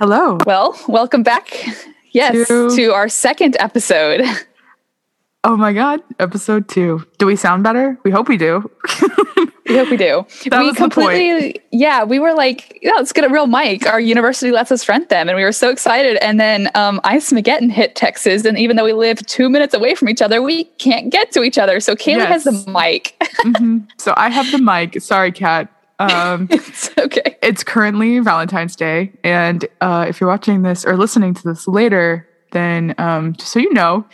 Hello. Well, welcome back. Yes, To- to our second episode. Oh my God. Episode two. Do we sound better? We hope we do. We hope we do. That we was the point. yeah, we were like, yeah, let's get a real mic. Our university lets us rent them, and we were so excited. And then um, Ice Mageddon hit Texas, and even though we live two minutes away from each other, we can't get to each other. So Kaylee has the mic. Mhm. So I have the mic. Sorry, Kat. Um, it's okay. it's currently Valentine's Day. And uh, if you're watching this or listening to this later, then um, just so you know,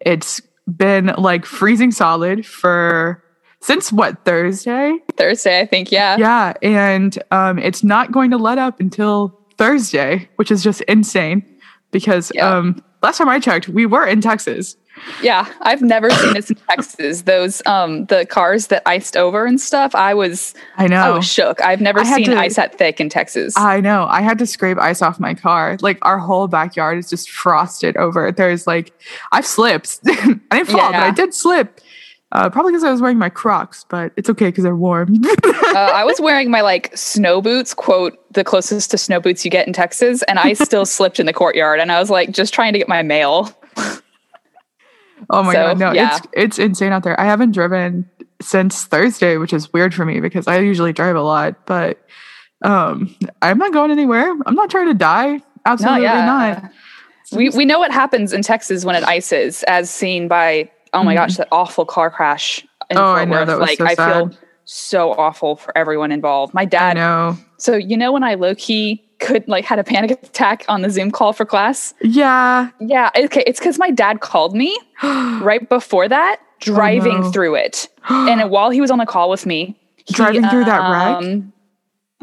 it's been like freezing solid for since what, Thursday? Thursday, I think. Yeah. Yeah. And um, it's not going to let up until Thursday, which is just insane because Yeah. um, last time I checked, we were in Texas. Yeah, I've never seen this in Texas. Those um the cars that iced over and stuff. I was I know. I was shook. I've never seen to- ice that thick in Texas. I know. I had to scrape ice off my car. Like our whole backyard is just frosted over. There's like I've slipped. I didn't fall, but I did slip. Uh, probably because I was wearing my Crocs, but it's okay because they're warm. uh, I was wearing my like snow boots, quote the closest to snow boots you get in Texas, and I still slipped in the courtyard. And I was like just trying to get my mail. oh my So, god, no, yeah. it's it's insane out there. I haven't driven since Thursday, which is weird for me because I usually drive a lot, but um, I'm not going anywhere. I'm not trying to die. Absolutely not. We we know what happens in Texas when it ices, as seen by oh my Mhm. gosh that awful car crash. In Oh, Fort I know, Worth. that was like so I feel so awful for everyone involved. My I dad. know. So you know when I low key could like had a panic attack on the Zoom call for class. Yeah. Yeah, okay. It's because my dad called me right before that, driving Oh, no. through it, and while he was on the call with me, he, Driving through that wreck?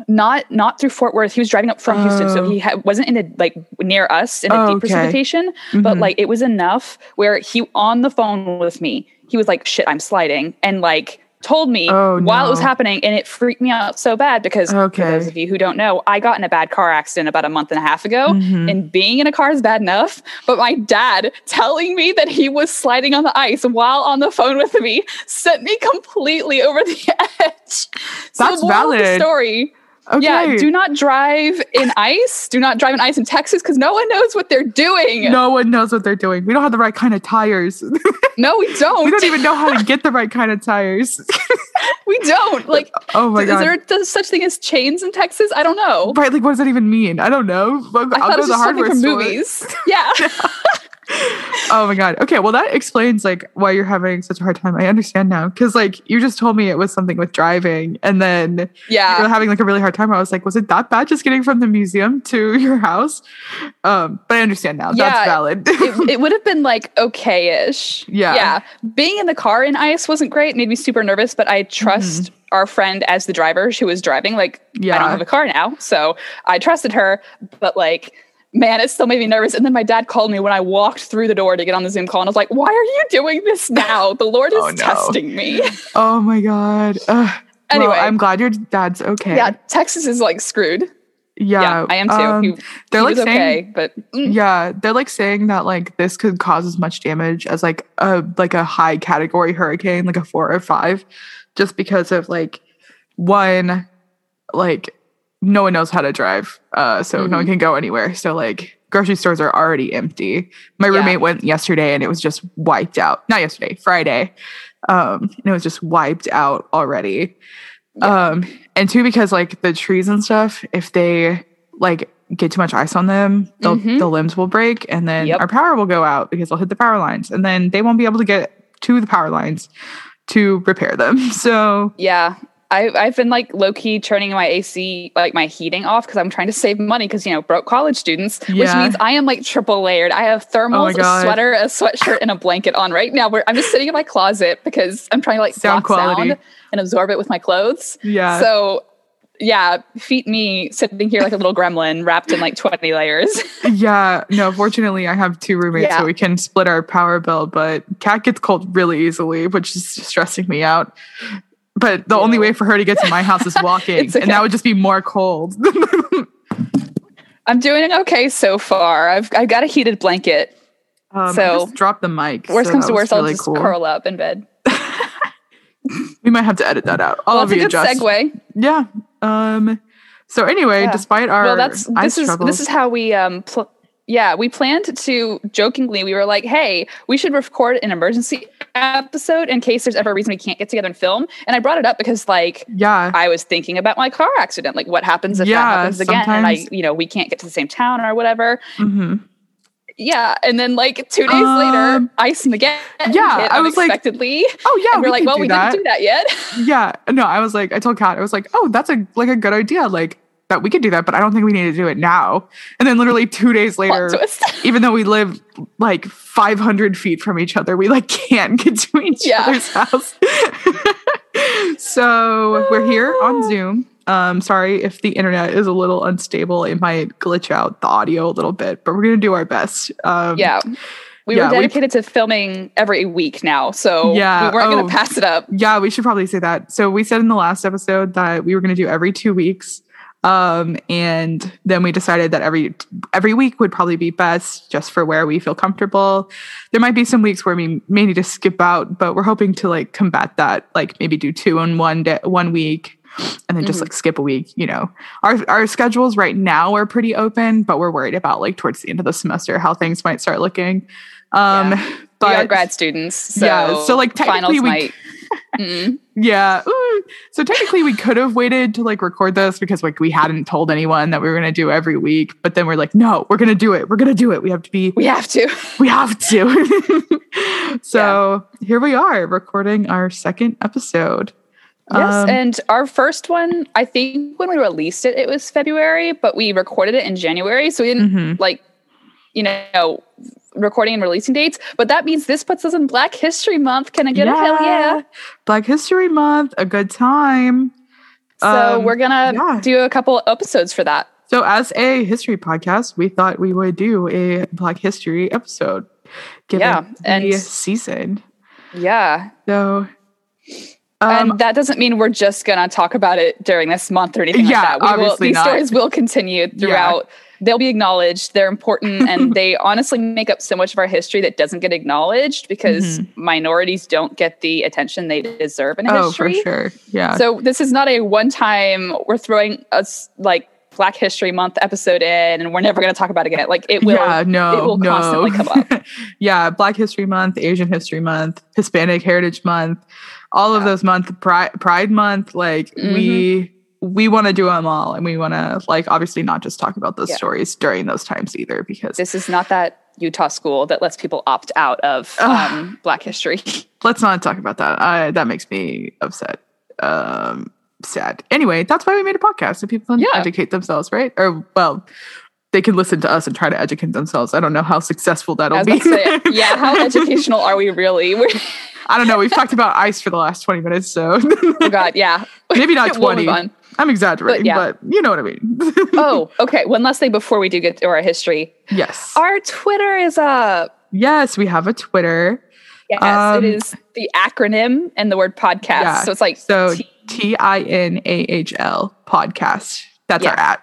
Not not through Fort Worth. He was driving up from Houston, so Oh. he ha- wasn't in a like near us in a Oh, deep okay. precipitation. But Mhm. like it was enough where he on the phone with me, he was like, "Shit, I'm sliding," and like told me Oh, while it was happening, and it freaked me out so bad because Okay. for those of you who don't know, I got in a bad car accident about a month and a half ago, Mhm. and being in a car is bad enough. But my dad telling me that he was sliding on the ice while on the phone with me sent me completely over the edge. so That's the of the valid. story. Okay. Yeah, do not drive in ice. Do not drive in ice in Texas because no one knows what they're doing. No one knows what they're doing. We don't have the right kind of tires. No, we don't. we don't even know how to get the right kind of tires. We don't. Like, oh my god, is there th- such thing as chains in Texas? I don't know. right, like what does that even mean? I don't know. But I I'll thought go it to was the just something hardware from store. movies. Yeah. Oh my god. Okay, well that explains like why you're having such a hard time. I understand now because like you just told me it was something with driving, and then you Yeah. were having like a really hard time. I was like, was it that bad just getting from the museum to your house? Um, but I understand now. Yeah, That's valid. it, it would have been like okay-ish. Yeah. Yeah. Being in the car in ice wasn't great. Made me super nervous, but I trust our friend as the driver. She was driving. Like, I Mm-hmm. Don't have a car now. So I trusted her. But like, man, it still made me nervous. And then my dad called me when I walked through the door to get on the Zoom call. And I was like, why are you doing this now? The Lord is Oh, no. testing me. oh my god. Ugh. Anyway. well, I'm glad your dad's okay. yeah. Texas is like screwed. yeah, Yeah. I am too. um, he, they're he like was saying okay. But mm, Yeah, they're like saying that like this could cause as much damage as like a like a high category hurricane, like a four or five, just because of like one, like no one knows how to drive, uh, so no one can go anywhere. So like grocery stores are already empty. My Yeah. roommate went yesterday and it was just wiped out. Not yesterday, Friday, um, and it was just wiped out already. Um, and two because like the trees and stuff, if they like get too much ice on them, they'll, Mhm. the limbs will break, and then Yep. our power will go out because they'll hit the power lines, and then they won't be able to get to the power lines to repair them. So Yeah. I, I've been like low key turning my AC, like my heating off because I'm trying to save money because, you know, broke college students, which means I am like triple layered. I have Oh thermals, a sweater, a sweatshirt, and a blanket on right now. Where I'm just sitting in my closet because I'm trying to like Sound quality. sound and absorb it with my clothes. yeah, So, yeah, feet me sitting here like a little gremlin wrapped in like 20 layers. yeah. No, fortunately, I have two roommates, Yeah. so we can split our power bill. But Cat gets cold really easily, which is stressing me out. But the only way for her to get to my house is walking, It's and that would just be more cold. I'm doing okay so far. I've, I've got a heated blanket. Um, So- just drop the mic. Worst so comes to worst, I'll just cool. curl up in bed. We might have to edit that out. I'll Well, that's a good segue. Yeah. Um. So anyway, Yeah. despite our well, that's this is troubles, this is how we um. Pl- yeah, we planned to jokingly. We were like, "Hey, we should record an emergency episode in case there's ever a reason we can't get together and film." And I brought it up because, like, yeah, I was thinking about my car accident. Like, what happens if Yeah, that happens again? And I, you know, we can't get to the same town or whatever. hmm Yeah, and then like two days later, Um, Ice Mageddon yeah, I was like, unexpectedly. oh yeah, and we're we like, well, we that. didn't do that yet. Yeah, no, I was like, I told Kat, I was like, oh, that's a like a good idea, like that we could do that, but I don't think we need to do it now. And then literally two days later, even though we live like 500 feet from each other, we like can't get to each Yeah. other's house. so we're here on Zoom. Um, sorry if the internet is a little unstable; it might glitch out the audio a little bit, but we're gonna do our best. Um, yeah. We yeah, were we- dedicated to filming every week now, so Yeah, we weren't oh. going to pass it up. Yeah, we should probably say that. So we said in the last episode that we were going to do every two weeks, um, and then we decided that every every week would probably be best, just for where we feel comfortable. There might be some weeks where we may need to skip out, but we're hoping to like combat that, like maybe do two in one day, one week. And then just Mhm. like skip a week, you know. Our our schedules right now are pretty open, but we're worried about like towards the end of the semester how things might start looking. Um, we are but grad students, so Yeah, so, like, technically finals we- might. Mm. Yeah. Ooh. So technically we could have waited to like record this because like we hadn't told anyone that we were going to do every week, but then we're like, no, we're going to do it. We're going to do it. We have to be We have to. we have to. so, here we are recording our second episode. Yes, Um, and our first one, I think when we released it, it was February, but we recorded it in January, so we didn't mhm. like, you know, recording and releasing dates. But that means this puts us in Black History Month. Can I get a hell yeah? Black History Month, a good time. So Um, we're gonna yeah. do a couple episodes for that. So, as a history podcast, we thought we would do a Black History episode. Given Yeah, the and- season. Yeah, So, um, and that doesn't mean we're just gonna talk about it during this month or anything Yeah, like that. We will, these not. stories will continue throughout. They'll be acknowledged. They're important, and they honestly make up so much of our history that doesn't get acknowledged because minorities don't get the attention they deserve in Mm-hmm. oh, for sure. Yeah. So this is not a one-time. We're throwing us like Black History Month episode in, and we're never going to talk about it again. Like it will. yeah, no, it will no. constantly come up. yeah, Black History Month, Asian History Month, Hispanic Heritage Month, all of those months, Pride, Pride Month. Like Mm-hmm. we we want to do them all, and we want to like obviously not just talk about those Yeah. stories during those times either, because This is not that Utah school that lets people opt out of um, Black History. let's not talk about that. I, that makes me upset. Um, sad. Anyway, that's why we made a podcast so people can Yeah. educate themselves, right? Or well. They can listen to us and try to educate themselves. I don't know how successful that'll be. say, yeah, how educational are we really? We're, I don't know. We've talked about ice for the last 20 minutes, so oh God, yeah. maybe not We'll move 20. on. I'm exaggerating, But but, you know what I mean. Oh, okay. One last thing before we do get to our history. yes. Our Twitter is up. yes, we have a Twitter. Yes, Um, it is the acronym and the word podcast. Yeah, So it's like So T I N A H L podcast. That's our Yes. at.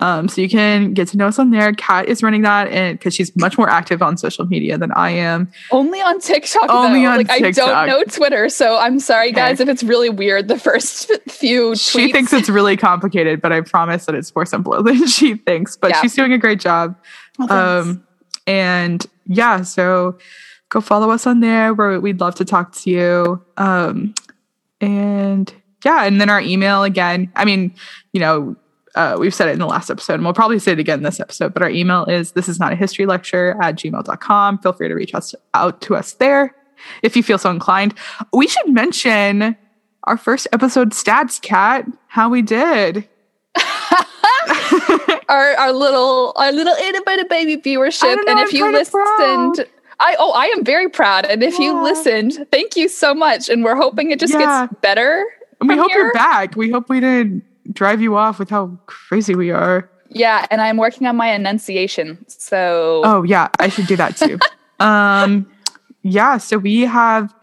Um, so you can get to know us on there. Kat is running that, and because she's much more active on social media than I am. only on TikTok. Only though. on like I don't know Twitter, so I'm sorry, Okay. guys, if it's really weird the first few. She tweets. thinks it's really complicated, but I promise that it's more simpler than she thinks. But Yeah. she's doing a great job. Oh. Um, and yeah, so go follow us on there where we'd love to talk to you. Um, and yeah, and then our email again. I mean, you know, uh, we've said it in the last episode, and we'll probably say it again in this episode, but our email is this is not a history lecture at gmail.com. Feel free to reach us out to us there if you feel so inclined. We should mention our first episode stats, Cat, how we did. our our little our little itty bitty baby viewership, know, and I'm if you listened. I oh I am very proud, and if you listened, thank you so much, and we're hoping it just Yeah. gets better. And we hope here. you're back. We hope we didn't drive you off with how crazy we are. Yeah, and I'm working on my enunciation, so Oh yeah, I should do that too. um yeah, so we have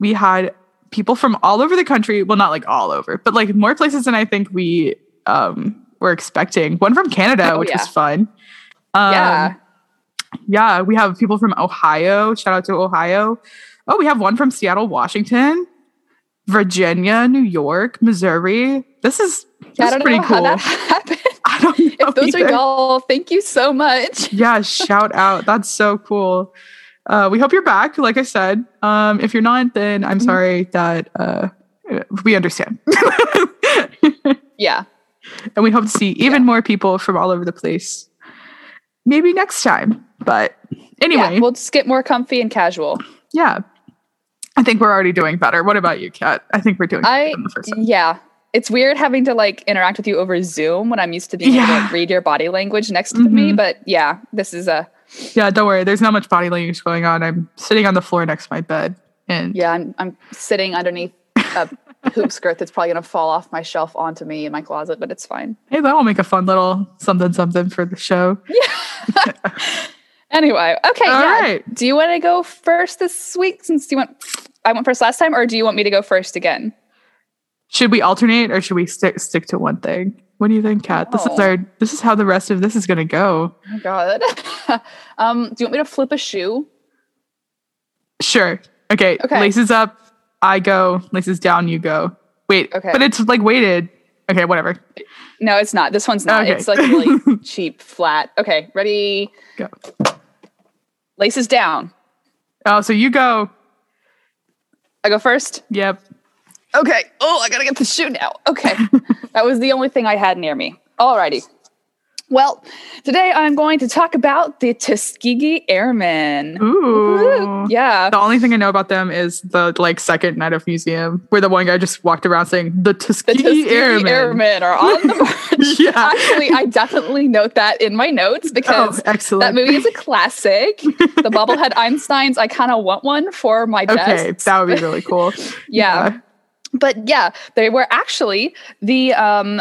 we had people from all over the country, well not like all over, but like more places than I think we um were expecting. One from Canada, Oh, which yeah. was fun. Um, yeah, Yeah, we have people from Ohio. Shout out to Ohio. Oh, we have one from Seattle, Washington, Virginia, New York, Missouri, This is, Yeah, this I don't pretty know cool. how that happened. I don't know. if those either. are y'all, thank you so much. yeah, shout out. That's so cool. Uh, we hope you're back. Like I said, um, if you're not, then I'm Mhm. sorry that uh, we understand. Yeah. and we hope to see even Yeah. more people from all over the place. Maybe next time. But anyway, Yeah, we'll just get more comfy and casual. yeah. I think we're already doing better. What about you, Kat? I think we're doing better I than the first time. yeah. It's weird having to like interact with you over Zoom when I'm used to being able Yeah. to read your body language next to me. Mhm. But yeah, this is a Yeah, don't worry. There's not much body language going on. I'm sitting on the floor next to my bed. And yeah. I'm I'm sitting underneath a hoop skirt that's probably gonna fall off my shelf onto me in my closet, but it's fine. hey, that will make a fun little something something for the show. Yeah. Anyway, okay, All yeah. right. Do you want to go first this week since you went? I went first last time, or do you want me to go first again? Should we alternate or should we stick stick to one thing? What do you think, Kat? This is Oh. our this is how the rest of this is gonna go. Oh my god. um, do you want me to flip a shoe? Sure. Okay. Okay. Laces up, I go. Laces down, you go. Wait. Okay. But it's like weighted. Okay, whatever. No, it's not. This one's not. Okay. It's like really cheap, flat. Okay, ready? Go. Laces down. Oh, so you go. I go first. Yep. Okay. Oh, I gotta get the shoe now. Okay. that was the only thing I had near me. Alrighty. Well, today I'm going to talk about the Tuskegee Airmen. Ooh. Yeah. The only thing I know about them is the like second night of museum where the one guy just walked around saying the The Tuskegee, Tuskegee Airmen. Airmen. are on the march. Yeah. Actually, I definitely note that in my notes Oh, because excellent. that movie is a classic. the bobblehead Einsteins, I kind of want one for my desk. okay, that would be really cool. yeah. But yeah, they were actually the um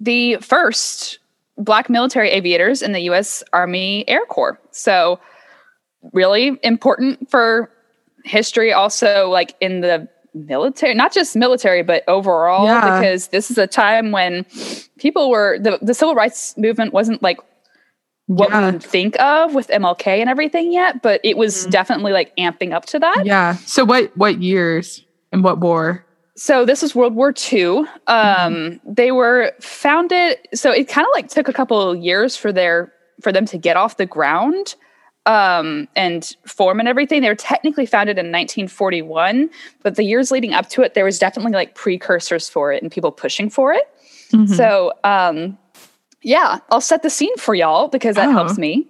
the first black military aviators in the US Army Air Corps. So really important for history also like in the military, not just military but overall Yeah. because this is a time when people were the, the civil rights movement wasn't like what Yeah. we would think of with MLK and everything yet, but it was Mhm. definitely like amping up to that. Yeah. So what what years and what war? So this is World War II. Um, Mm-hmm. They were founded. So it kind of like took a couple of years for their for them to get off the ground um, and form and everything. They were technically founded in 1941, but the years leading up to it, there was definitely like precursors for it and people pushing for it. Mhm. So um, yeah, I'll set the scene for y'all because that Oh. helps me.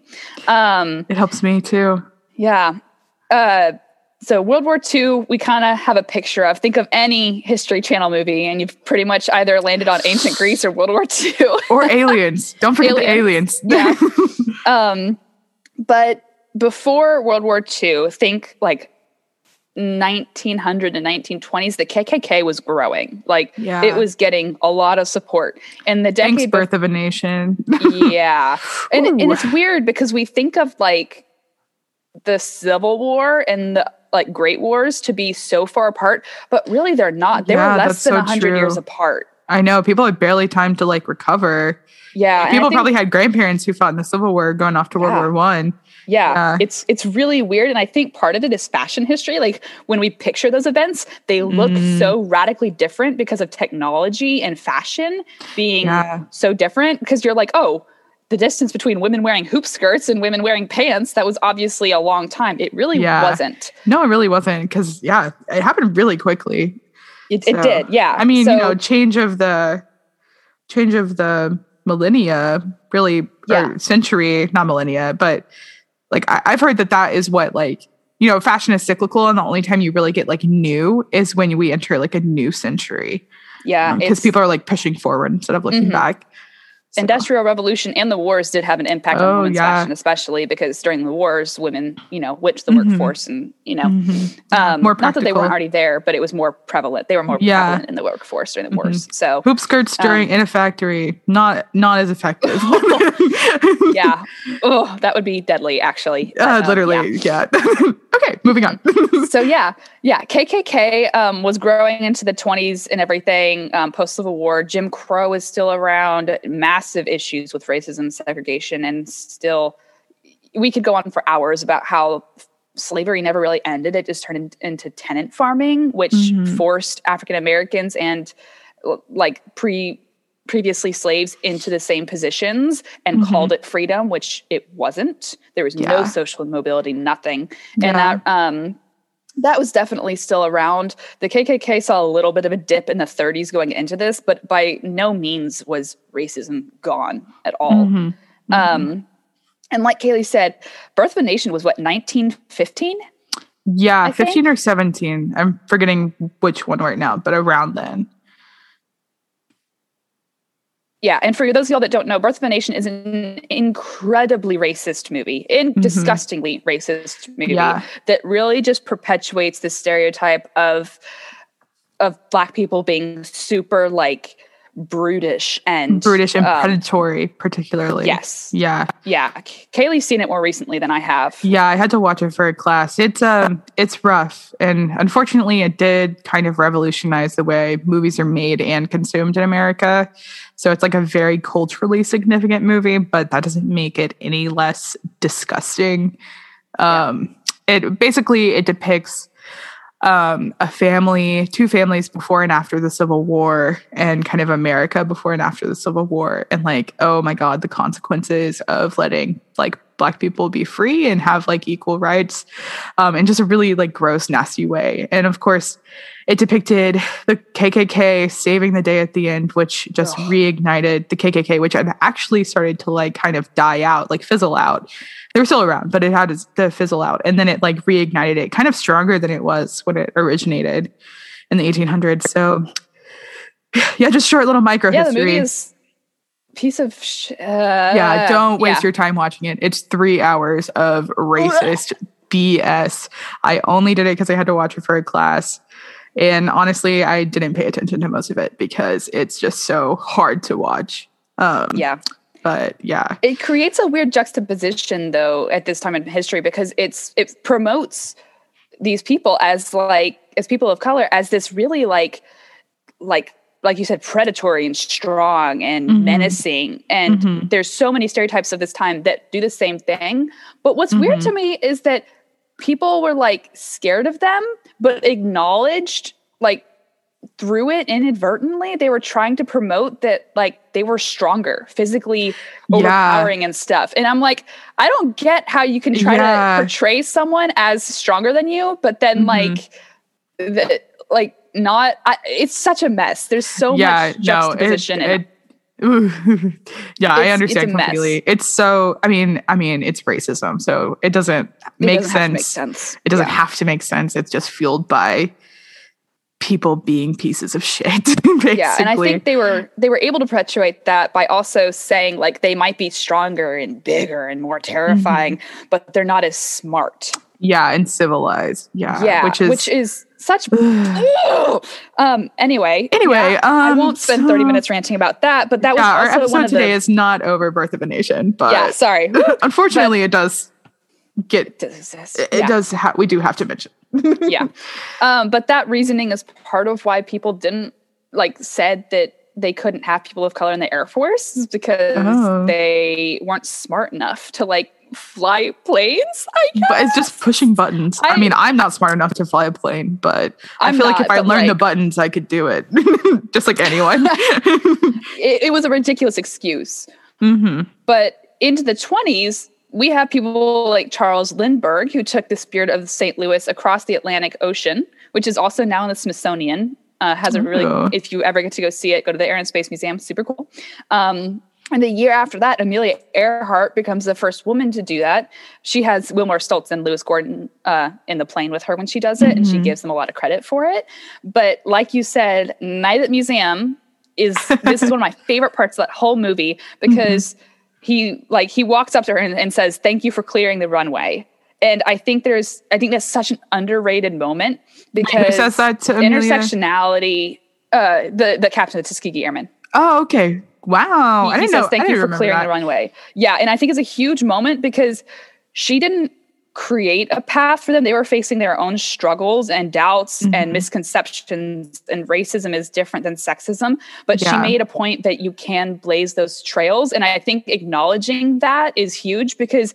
Um, it helps me too. yeah. Uh, so World War II, we kind of have a picture of. Think of any History Channel movie, and you've pretty much either landed on ancient Greece or World War II. Or aliens. Don't forget the aliens. Yeah. um, but before World War II, think like 1900 to 1920s, the KKK was growing. Like Yeah. it was getting a lot of support. And the Thanks, decade birth of a nation. yeah and, and it's weird because we think of like the civil war and the like great wars to be so far apart but really they're not they Yeah, were less than so 100 years apart I know people had barely time to like recover. yeah people think- probably had grandparents who fought in the Civil War going off to World Yeah. War One. yeah, yeah. it's it's really weird and i think part of it is fashion history like when we picture those events they look Mm. so radically different because of technology and fashion being Yeah. so different because you're like oh the distance between women wearing hoop skirts and women wearing pants that was obviously a long time it really Yeah. wasn't No, it really wasn't because yeah, it happened really quickly. It, it did, yeah. I mean, So- you know, change of the change of the millennia, really, Yeah. or century, not millennia, but like I, I've heard that that is what like you know, fashion is cyclical, and the only time you really get like new is when we enter like a new century yeah, because it's- people are like pushing forward instead of looking Mhm. back. Industrial revolution and the wars did have an impact Oh, on women's yeah. fashion, especially because during the wars, women, you know, went to the Mhm. workforce and you know, Mhm. um, more not that they weren't already there, but it was more prevalent. They were more Yeah. prevalent in the workforce during the Mhm. wars. So Hoop skirts during Um, in a factory, not not as effective. yeah, oh, that would be deadly, actually. But, Uh, um, yeah. literally, yeah. okay, moving on. so yeah, yeah, KKK um, was growing into the 20s and everything. Um, Post Civil War, Jim Crow is still around. Massive issues with racism, segregation, and still, we could go on for hours about how slavery never really ended. It just turned in- into tenant farming, which Mhm. forced African Americans and like pre previously slaves into the same positions and mm-hmm. called it freedom, which it wasn't. There was yeah. no social mobility, nothing. Yeah. And that um that was definitely still around. The KKK saw a little bit of a dip in the 30s going into this, but by no means was racism gone at all. Mm-hmm. Mm-hmm. Um, and like Kaylee said, Birth of a Nation was what, 1915? Yeah, I 15 think? or 17. I'm forgetting which one right now, but around then. Yeah, and for those of y'all that don't know, Birth of a Nation is an incredibly racist movie, in mm-hmm. disgustingly racist movie yeah. that really just perpetuates the stereotype of of black people being super like brutish and brutish and um, predatory particularly. Yes. Yeah. Yeah. Kaylee's seen it more recently than i have. Yeah i had to watch it for a class. It's um it's rough and unfortunately it did kind of revolutionize the way movies are made and consumed in america. So it's like a very culturally significant movie but that doesn't make it any less disgusting. Um yeah. it basically it depicts um, a family, two families before and after the Civil War, and kind of America before and after the Civil War, and like, oh my God, the consequences of letting like Black people be free and have like equal rights, um, in just a really like gross, nasty way. And of course, it depicted the KKK saving the day at the end, which just oh. reignited the KKK, which had actually started to like kind of die out, like fizzle out they were still around, but it had to fizzle out. And then it like reignited it kind of stronger than it was when it originated in the 1800s. So yeah, just short little micro yeah, history. The movie is piece of sh- uh, yeah don't waste yeah. your time watching it it's three hours of racist bs i only did it because i had to watch it for a class and honestly i didn't pay attention to most of it because it's just so hard to watch um yeah but yeah it creates a weird juxtaposition though at this time in history because it's it promotes these people as like as people of color as this really like like like you said predatory and strong and mm-hmm. menacing and mm-hmm. there's so many stereotypes of this time that do the same thing but what's mm-hmm. weird to me is that people were like scared of them but acknowledged like through it inadvertently they were trying to promote that like they were stronger physically overpowering yeah. and stuff and i'm like i don't get how you can try yeah. to portray someone as stronger than you but then mm-hmm. like the, like not I, it's such a mess there's so yeah, much juxtaposition no, it, it, yeah, I understand it's completely. It's so I mean, I mean, it's racism, so it doesn't make, it doesn't sense. make sense. It doesn't yeah. have to make sense. It's just fueled by people being pieces of shit basically. yeah and i think they were they were able to perpetuate that by also saying like they might be stronger and bigger and more terrifying mm-hmm. but they're not as smart yeah and civilized yeah yeah which is which is such um anyway anyway yeah, um, i won't spend 30 minutes ranting about that but that yeah, was our episode today the, is not over birth of a nation but yeah sorry unfortunately but, it does get it does, it yeah. does ha- we do have to mention yeah. Um, but that reasoning is part of why people didn't like said that they couldn't have people of color in the Air Force because oh. they weren't smart enough to like fly planes. I guess. But it's just pushing buttons. I, I, mean, I'm not smart enough to fly a plane, but I'm i feel not, like if I learned like, the buttons, I could do it, just like anyone. it, it, was a ridiculous excuse. Mm-hmm. But into the 20s, we have people like Charles Lindbergh, who took the spirit of St. Louis across the Atlantic Ocean, which is also now in the Smithsonian. Uh, has a really, oh. if you ever get to go see it, go to the Air and Space Museum. Super cool. Um, and the year after that, Amelia Earhart becomes the first woman to do that. She has Wilmer Stultz and Louis Gordon uh, in the plane with her when she does it, mm-hmm. and she mm-hmm. gives them a lot of credit for it. But like you said, Night at Museum is this is one of my favorite parts of that whole movie because. Mm-hmm he like he walks up to her and, and says, "Thank you for clearing the runway." And I think there's, I think that's such an underrated moment because says intersectionality. Uh, the the captain of the Tuskegee Airmen. Oh, okay. Wow. He, I didn't he says, know. Thank you for clearing that. the runway. Yeah, and I think it's a huge moment because she didn't create a path for them. They were facing their own struggles and doubts mm-hmm. and misconceptions, and racism is different than sexism. But yeah. she made a point that you can blaze those trails. And I think acknowledging that is huge because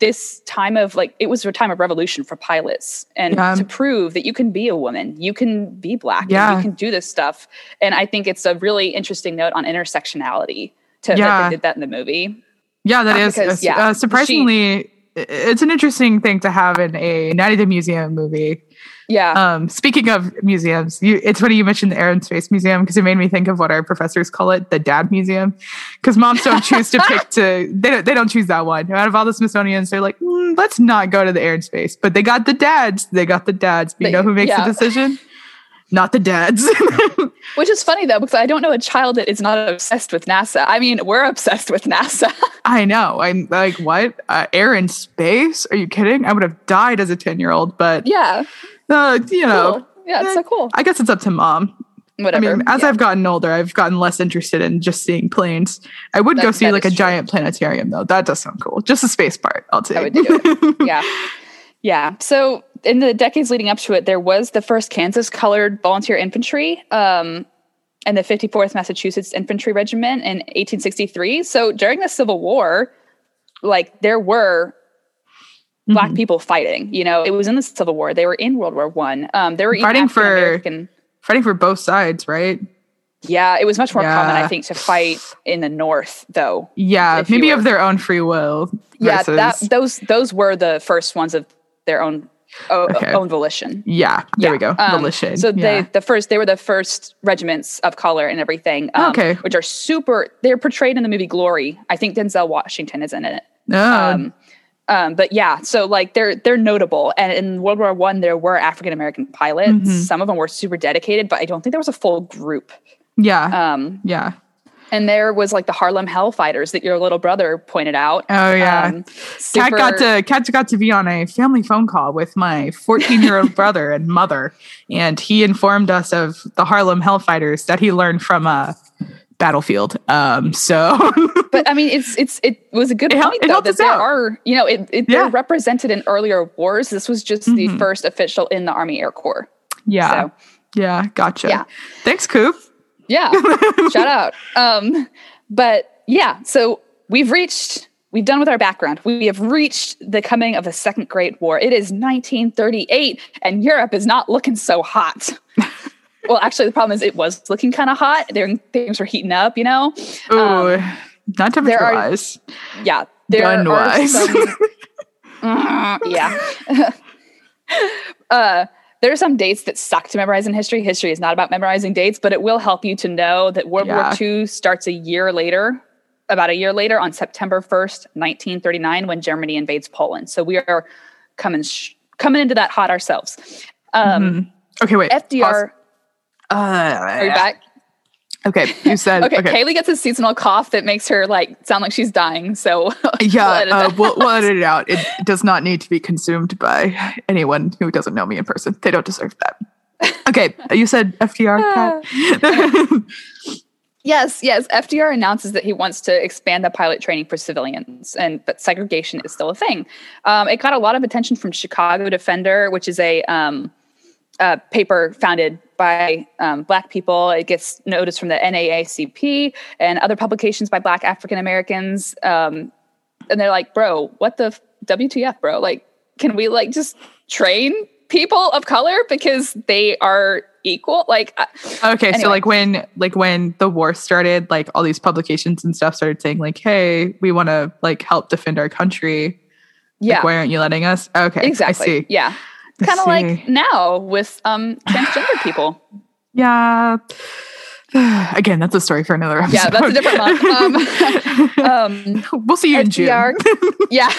this time of like it was a time of revolution for pilots and Yeah. to prove that you can be a woman you can be black Yeah. and you can do this stuff and i think it's a really interesting note on intersectionality to that Yeah. they did that in the movie Yeah, that Uh, is because, uh, yeah, uh, surprisingly. It's an interesting thing to have in a Night at the Museum movie. yeah Um, speaking of museums, you, it's funny you mentioned the Air and Space Museum because it made me think of what our professors call it, the Dad Museum, because moms don't choose to pick to they don't they don't choose that one. Out of all the Smithsonian's, they're like, "Mm, let's not go to the Air and Space, but they got the dads. They got the dads. But you know who makes yeah. the decision? Not the dads. which is funny though because i don't know a child that is not obsessed with nasa i mean we're obsessed with nasa I know. I'm like, what? Uh, air and space? Are you kidding? I would have died as a ten year old, but yeah uh, you know, cool. yeah it's so cool I guess it's up to mom. whatever I mean, as yeah. I've gotten older, I've gotten less interested in just seeing planes. I would go see like a true. giant planetarium, though. That does sound cool. Just the space part, I'll take. I would do it. yeah. Yeah. So in the decades leading up to it, there was the first Kansas colored volunteer infantry um, and the 54th Massachusetts Infantry Regiment in 1863. So during the Civil War, like there were black Mhm. people fighting. You know, it was in the Civil War. They were in World War One. Um, there were even Fighting for- Fighting for both sides, right? Yeah, it was much more common, I think, to fight in the North, though. Yeah, maybe of their own free will. Yeah, that those those were the first ones of their own o- Okay. own volition. yeah, there we go. um, Volition. So yeah. they the first they were the first regiments of color and everything. um, Okay. which are super. They're portrayed in the movie Glory. I think Denzel Washington is in it. no, Um, um, but yeah, so like they're they're notable. And in World War One, there were African American pilots. Mhm. Some of them were super dedicated, but I don't think there was a full group. yeah, Um, yeah. And there was like the Harlem Hellfighters that your little brother pointed out. Oh yeah. Um, Kat got to Kat got to be on a family phone call with my 14 year old brother and mother, and he informed us of the Harlem Hellfighters that he learned from a battlefield. Um, so but I mean, it's it's it was a good It point it though that there out. are you know it, it Yeah. they're represented in earlier wars. This was just the Mhm. first official in the Army Air Corps. yeah, So yeah, gotcha. Yeah. Thanks, Coop. Yeah, shout out. Um, but yeah, so we've reached. We've done with our background. We have reached the coming of the Second Great War. It is 1938, and Europe is not looking so hot. well, actually, the problem is it was looking kind of hot. Things were heating up. You know, Ooh, Um, not temperature there are- wise, yeah. There gun wise. some- Mm, yeah. uh, there are some dates that suck to memorize in history. History is not about memorizing dates, but it will help you to know that World Yeah. War II starts a year later, about a year later, on September 1st, 1939, when Germany invades Poland. So we are coming sh- coming into that hot ourselves. Um, Mhm. okay, wait. FDR, Uh, are you back? Okay, you said Okay, okay. Kaylee gets a seasonal cough that makes her like sound like she's dying. So Yeah, we'll edit uh, we'll, we'll edit it out. It does not need to be consumed by anyone who doesn't know me in person. They don't deserve that. Okay, you said FDR. Kat? Yes, yes. FDR announces that he wants to expand the pilot training for civilians, and but segregation is still a thing. Um, it got a lot of attention from Chicago Defender, which is a, um, a paper founded by um, Black people. It gets noticed from the NAACP and other publications by Black African Americans. Um, and they're like, "Bro, what the f- WTF, bro? Like, can we like just train people of color because they are equal?" Like, I- okay, so like when like when the war started, like all these publications and stuff started saying like, "Hey, we want to like help defend our country. yeah, Like, why aren't you letting us?" Okay, exactly. I see. Yeah. Kind of like now with um transgender people. Yeah. Again, that's a story for another episode. Yeah, that's a different month. Um, um, we'll see you in June. Yeah,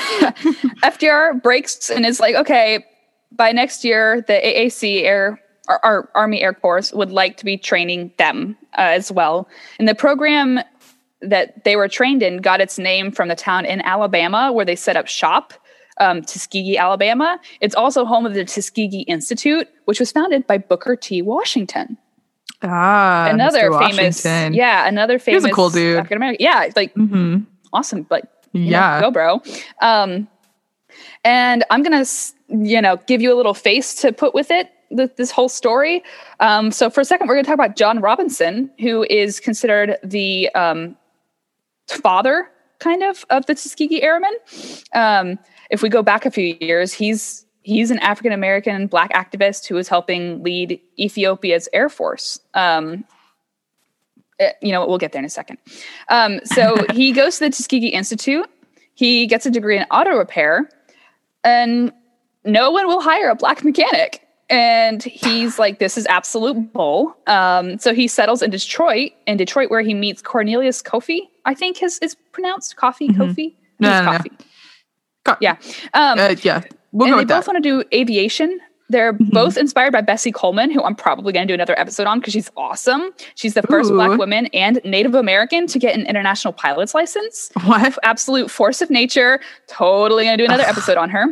FDR breaks and is like, okay, by next year, the AAC Air, our, our Army Air Corps would like to be training them uh, as well. And the program that they were trained in got its name from the town in Alabama where they set up shop. Um, Tuskegee, Alabama. It's also home of the Tuskegee Institute, which was founded by Booker T. Washington. Ah, another famous, yeah, another famous a cool dude. African American. Yeah, like hmm awesome, like you know, Yeah. go bro. Um, and I'm gonna, you know, give you a little face to put with it. th- This whole story. Um, so for a second, we're gonna talk about John Robinson, who is considered the um, father, kind of, of the Tuskegee Airmen. Um, if we go back a few years, he's he's an African American black activist who is helping lead Ethiopia's air force. Um, eh, you know, we'll get there in a second. Um, so he goes to the Tuskegee Institute. He gets a degree in auto repair, and no one will hire a black mechanic. And he's like, "This is absolute bull." Um, so he settles in Detroit, in Detroit, where he meets Cornelius Coffey. I think his is pronounced Coffee Mhm. Kofi. No, no. Coffee. Co- Yeah. Um, Uh, yeah, we'll and they both that. want to do aviation. They're Mhm. both inspired by Bessie Coleman, who I'm probably going to do another episode on because she's awesome. She's the first Ooh. Black woman and Native American to get an international pilot's license. What? Absolute force of nature. Totally going to do another episode on her.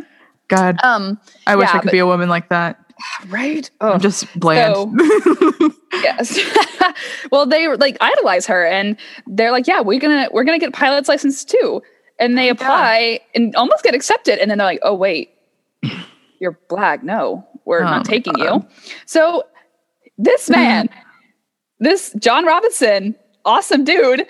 God, Um, I wish yeah, I could but- be a woman like that. right? I'm Oh, just bland. yes. well, they like idolize her, and they're like, "Yeah, we're gonna we're gonna get pilot's license too." And they Oh, yeah. apply and almost get accepted, and then they're like, "Oh wait, you're black. No, we're Oh not taking you." So this man, this John Robinson, awesome dude,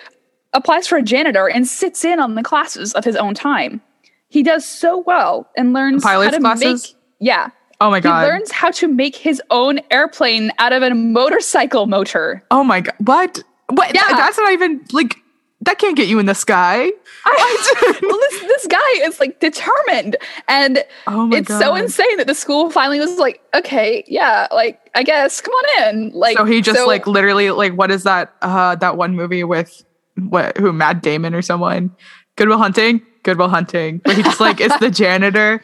applies for a janitor and sits in on the classes of his own time. He does so well and learns Pilot's how to classes? make. Yeah, oh my god. he learns how to make his own airplane out of a motorcycle motor. oh my god. What? What? Yeah. That's not even like that. Can't get you in the sky. I, well, this this guy is like determined, and Oh it's god. so insane that the school finally was like, okay, yeah, like I guess, come on in. Like, so he just like literally like what is that? Uh, that one movie with what? Who? Matt Damon or someone? Good Will Hunting. Good Will Hunting. Where he just like it's the janitor.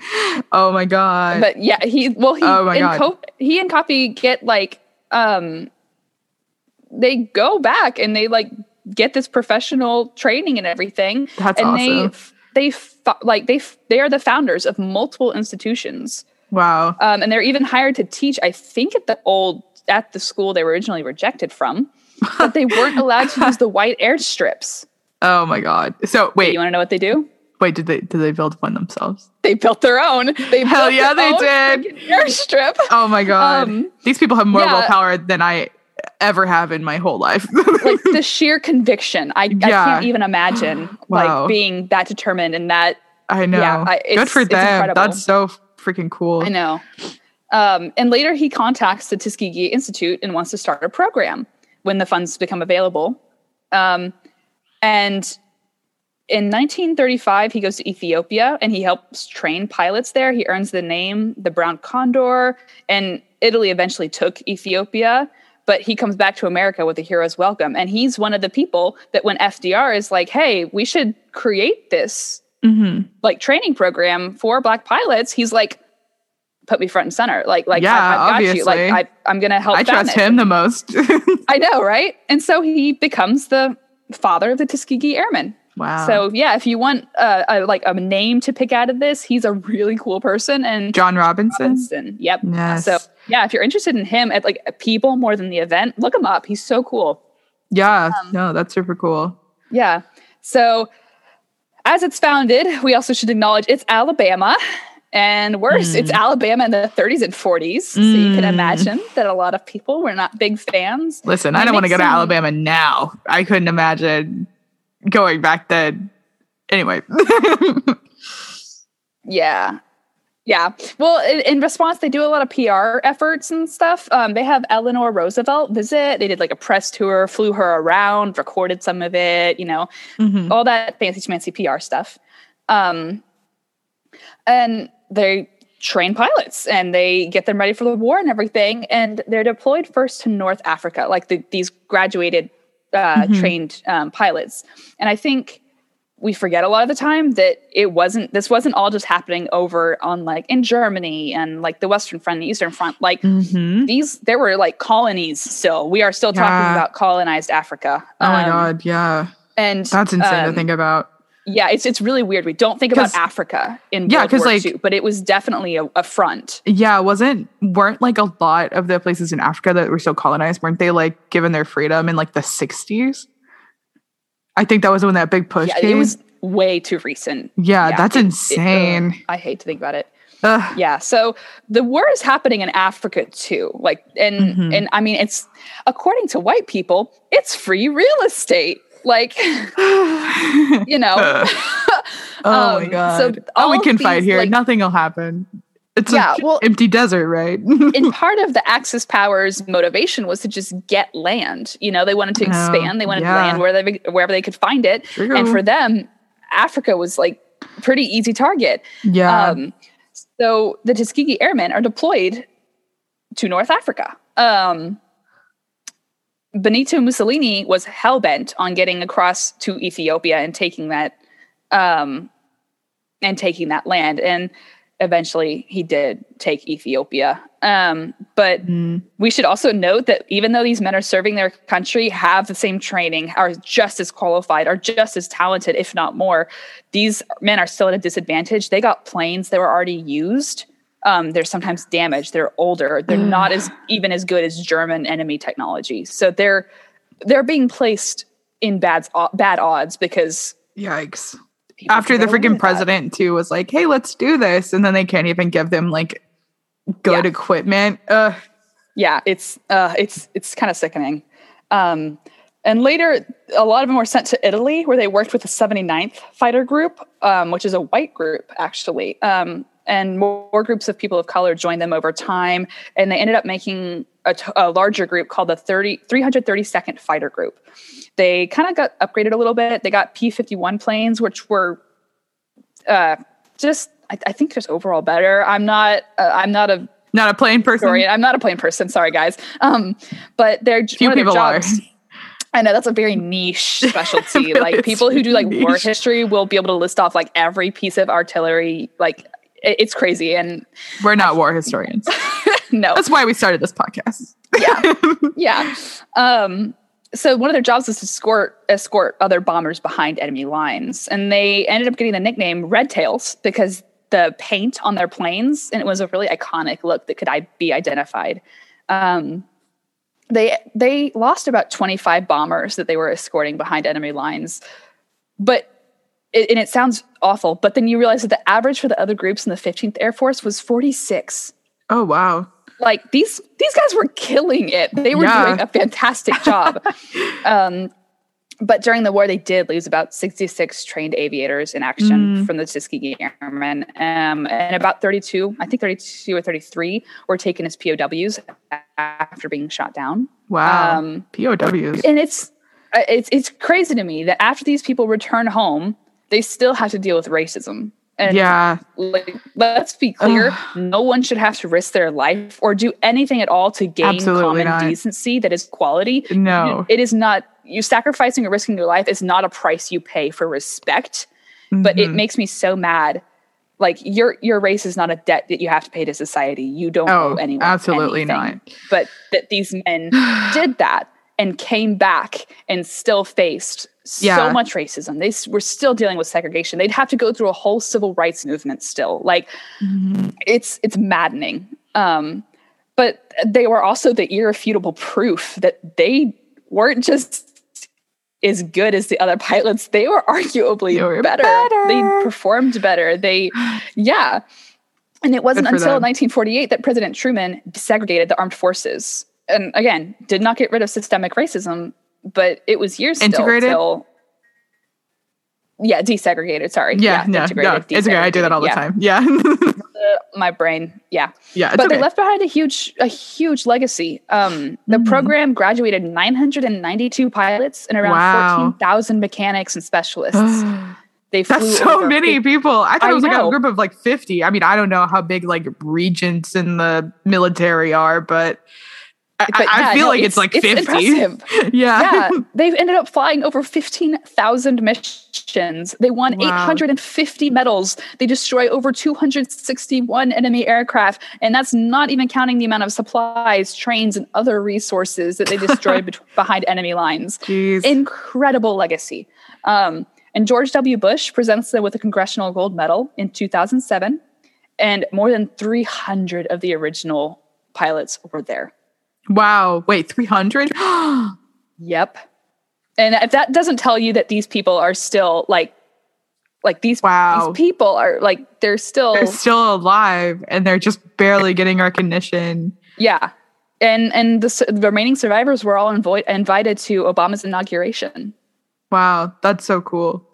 Oh my god. but yeah, he well he Oh my and God. Co- he and Coffey get like um they go back and they like get this professional training and everything. That's and awesome. they they like they f- they are the founders of multiple institutions. wow. Um, and they're even hired to teach, I think, at the old at the school they were originally rejected from. But they weren't allowed to use the white airstrips. Oh my god. So wait, You want to know what they do? wait. Did they did they build one themselves? They built their own. They Hell built yeah, they did. airstrip. Oh my god. Um, These people have more yeah. willpower than I ever have in my whole life. like the sheer conviction. I, I can't even imagine Wow. like being that determined and that I know. Yeah, I- Good for them. incredible. That's so freaking cool. I know. Um, and later he contacts the Tuskegee Institute and wants to start a program when the funds become available. Um, and in 1935, he goes to Ethiopia and he helps train pilots there. He earns the name the Brown Condor, and Italy eventually took Ethiopia. But he comes back to America with a hero's welcome. And he's one of the people that when FDR is like, hey, we should create this hmm like training program for black pilots, he's like, put me front and center. Like, like Yeah, I, I've got you. Like, I, I'm gonna help. I trust him the most. I know, right? And so he becomes the father of the Tuskegee Airmen. Wow. So yeah, if you want uh, a, like a name to pick out of this, he's a really cool person. And John Robinson. Robinson, yep. Yes. So yeah, if you're interested in him at like people more than the event, look him up. He's so cool. Yeah. Um, no, that's super cool. Yeah. So as it's founded, we also should acknowledge it's Alabama. And worse, it's Alabama in the 30s and 40s. So you can Mm. imagine that a lot of people were not big fans. Listen, I don't want to go to Alabama now. I couldn't imagine going back then. Anyway. Yeah. Yeah. Well, in, in response, they do a lot of PR efforts and stuff. Um, they have Eleanor Roosevelt visit. They did like a press tour, flew her around, recorded some of it, you know, Mhm. all that fancy schmancy PR stuff. Um, and they train pilots and they get them ready for the war and everything. And they're deployed first to North Africa, like the, these graduated, uh, Mhm. trained um, pilots. And I think we forget a lot of the time that it wasn't, this wasn't all just happening over on like in Germany and like the Western Front and the Eastern Front. Like mm-hmm. these, there were like colonies still. We are still talking about colonized Africa. Oh my Um, god, yeah. And That's insane to um, think about. Yeah, it's it's really weird. We don't think about Africa in Yeah, World War like- II, but it was definitely a, a front. Yeah, wasn't weren't like a lot of the places in Africa that were still colonized, weren't they like given their freedom in like the 60s? I think that was when that big push Yeah, came. it was way too recent. yeah, yeah, that's it- it- insane. I hate to think about it. Ugh. Yeah, so the war is happening in Africa too. Like, and Mhm. and I mean, it's according to white people, it's free real estate. Like, you know, Oh my Um, god. so oh, we can fight here. like- Nothing will happen. It's Yeah, an well- empty desert, right? and part of the Axis powers motivation was to just get land. You know, they wanted to Oh, expand. They wanted yeah. land where they wherever they could find it. True. And for them, Africa was like pretty easy target. yeah. Um, so the Tuskegee Airmen are deployed to North Africa. Um, Benito Mussolini was hell bent on getting across to Ethiopia and taking that, um, and taking that land. And eventually, he did take Ethiopia. Um, but Mm. we should also note that even though these men are serving their country, have the same training, are just as qualified, are just as talented, if not more, these men are still at a disadvantage. They got planes that were already used. Um, they're sometimes damaged. They're older. They're not as even as good as German enemy technology. So they're they're being placed in bad bad odds because Yikes. After the freaking with that. president too was like, "Hey, let's do this," and then they can't even give them like good Yeah. equipment. Ugh. yeah it's uh it's it's kind of sickening um and later a lot of them were sent to italy where they worked with the 79th fighter group um, which is a white group actually um, and more, groups of people of color joined them over time and they ended up making a, t- a larger group called the 30, 332nd fighter group they kind of got upgraded a little bit they got p-51 planes which were uh, just I, I think just overall better i'm not uh, i'm not a Not a plane person. Sorry, I'm not a plane person. Sorry, guys. Um, but they're Few one of their people are. I know that's a very niche specialty. really like people who do like war history will be able to list off like every piece of artillery. Like it's crazy. And We're not war historians. no, That's why we started this podcast. yeah, yeah. Um, so one of their jobs was to escort escort other bombers behind enemy lines, and they ended up getting the nickname Red Tails because the paint on their planes and it was a really iconic look that could I be identified. Um, they they lost about 25 bombers that they were escorting behind enemy lines, but it, and it sounds awful. But then you realize that the average for the other groups in the 15th Air Force was 46 oh wow. like these these guys were killing it they were Yeah. doing a fantastic job um but during the war they did lose about 66 trained aviators in action Mm. from the tuskegee airmen um, and about 32 i think 32 or 33 were taken as pows after being shot down Wow. Um, POWs. and it's uh, it's it's crazy to me that after these people return home they still have to deal with racism and yeah. like let's be clear no one should have to risk their life or do anything at all to gain Absolutely common not. decency that is quality No. it is not you sacrificing or risking your life is not a price you pay for respect but it Mhm. makes me so mad like your your race is not a debt that you have to pay to society you don't Oh, owe anyone absolutely anything. but that these men did that and came back and still faced Yeah. so much racism. They were still dealing with segregation. They'd have to go through a whole civil rights movement still. Like Mhm. it's it's maddening. Um, but they were also the irrefutable proof that they weren't just as good as the other pilots. They were arguably They were better. better. They performed better. They, yeah. And it wasn't until them. 1948 that President Truman desegregated the armed forces. And again, did not get rid of systemic racism, but it was years Integrated? still yeah, desegregated. Sorry. Yeah, no, no, integrated, it's okay. I do that all the yeah. time. Yeah, my brain. Yeah yeah. But okay. they left behind a huge a huge legacy um the Mhm. program graduated 992 pilots and around Wow. 14,000 mechanics and specialists they flew That's so over many people. I thought I it was like a group of like 50. I mean, I don't know how big like regents in the military are, but I, I yeah, feel no, like it's, like 50. impressive. yeah. yeah they've ended up flying over 15,000 missions they won Wow. 850 medals they destroy over 261 enemy aircraft and that's not even counting the amount of supplies trains and other resources that they destroyed bet- behind enemy lines Jeez. incredible legacy. Um, and George W. Bush presents them with a Congressional Gold Medal in 2007, and more than 300 of the original pilots were there. Wow. Wait, 300? Yep. And if that doesn't tell you that these people are still like, like these, Wow. these people are like they're still They're still alive and they're just barely getting recognition. yeah. And and the, the remaining survivors were all invo- invited to Obama's inauguration. Wow. That's so cool.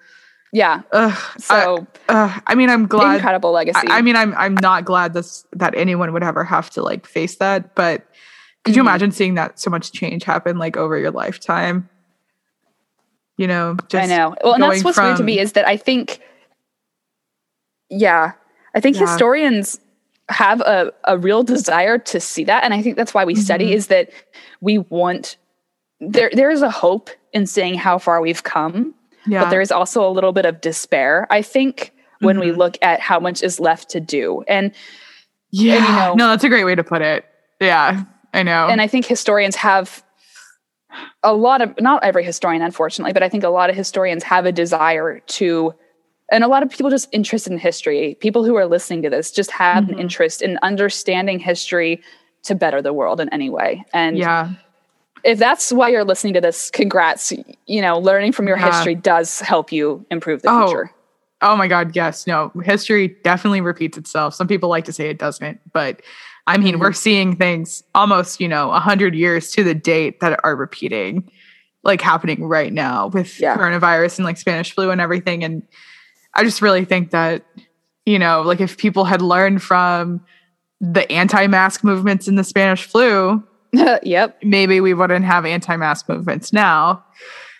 Yeah. Ugh, So I, uh, I mean, I'm glad. incredible legacy. I, I mean, I'm I'm not glad this that anyone would ever have to like face that. But could you Mhm. imagine seeing that so much change happen like over your lifetime? You know, just I know. Well, and that's what's weird to me is that I think, yeah, I think Yeah. historians have a, a real desire to see that. And I think that's why we study Mhm. is that we want, there, there is a hope in seeing how far we've come, Yeah. but there is also a little bit of despair, I think, when we Mhm. look at how much is left to do. And yeah. you know- no, that's a great way to put it. Yeah, I know. and I think historians have a lot of not every historian, unfortunately, but I think a lot of historians have a desire to, and a lot of people just interested in history. People who are listening to this just have Mhm. an interest in understanding history to better the world in any way. And yeah. if that's why you're listening to this, congrats. You know, learning from your Yeah. history does help you improve the Oh, future. Oh my God, yes. No, history definitely repeats itself. Some people like to say it doesn't, but I mean, Mhm. we're seeing things almost, you know, 100 years to the date that are repeating, like happening right now with Yeah. coronavirus and like Spanish flu and everything. And I just really think that, you know, like if people had learned from the anti mask movements in the Spanish flu, yep. maybe we wouldn't have anti mask movements now.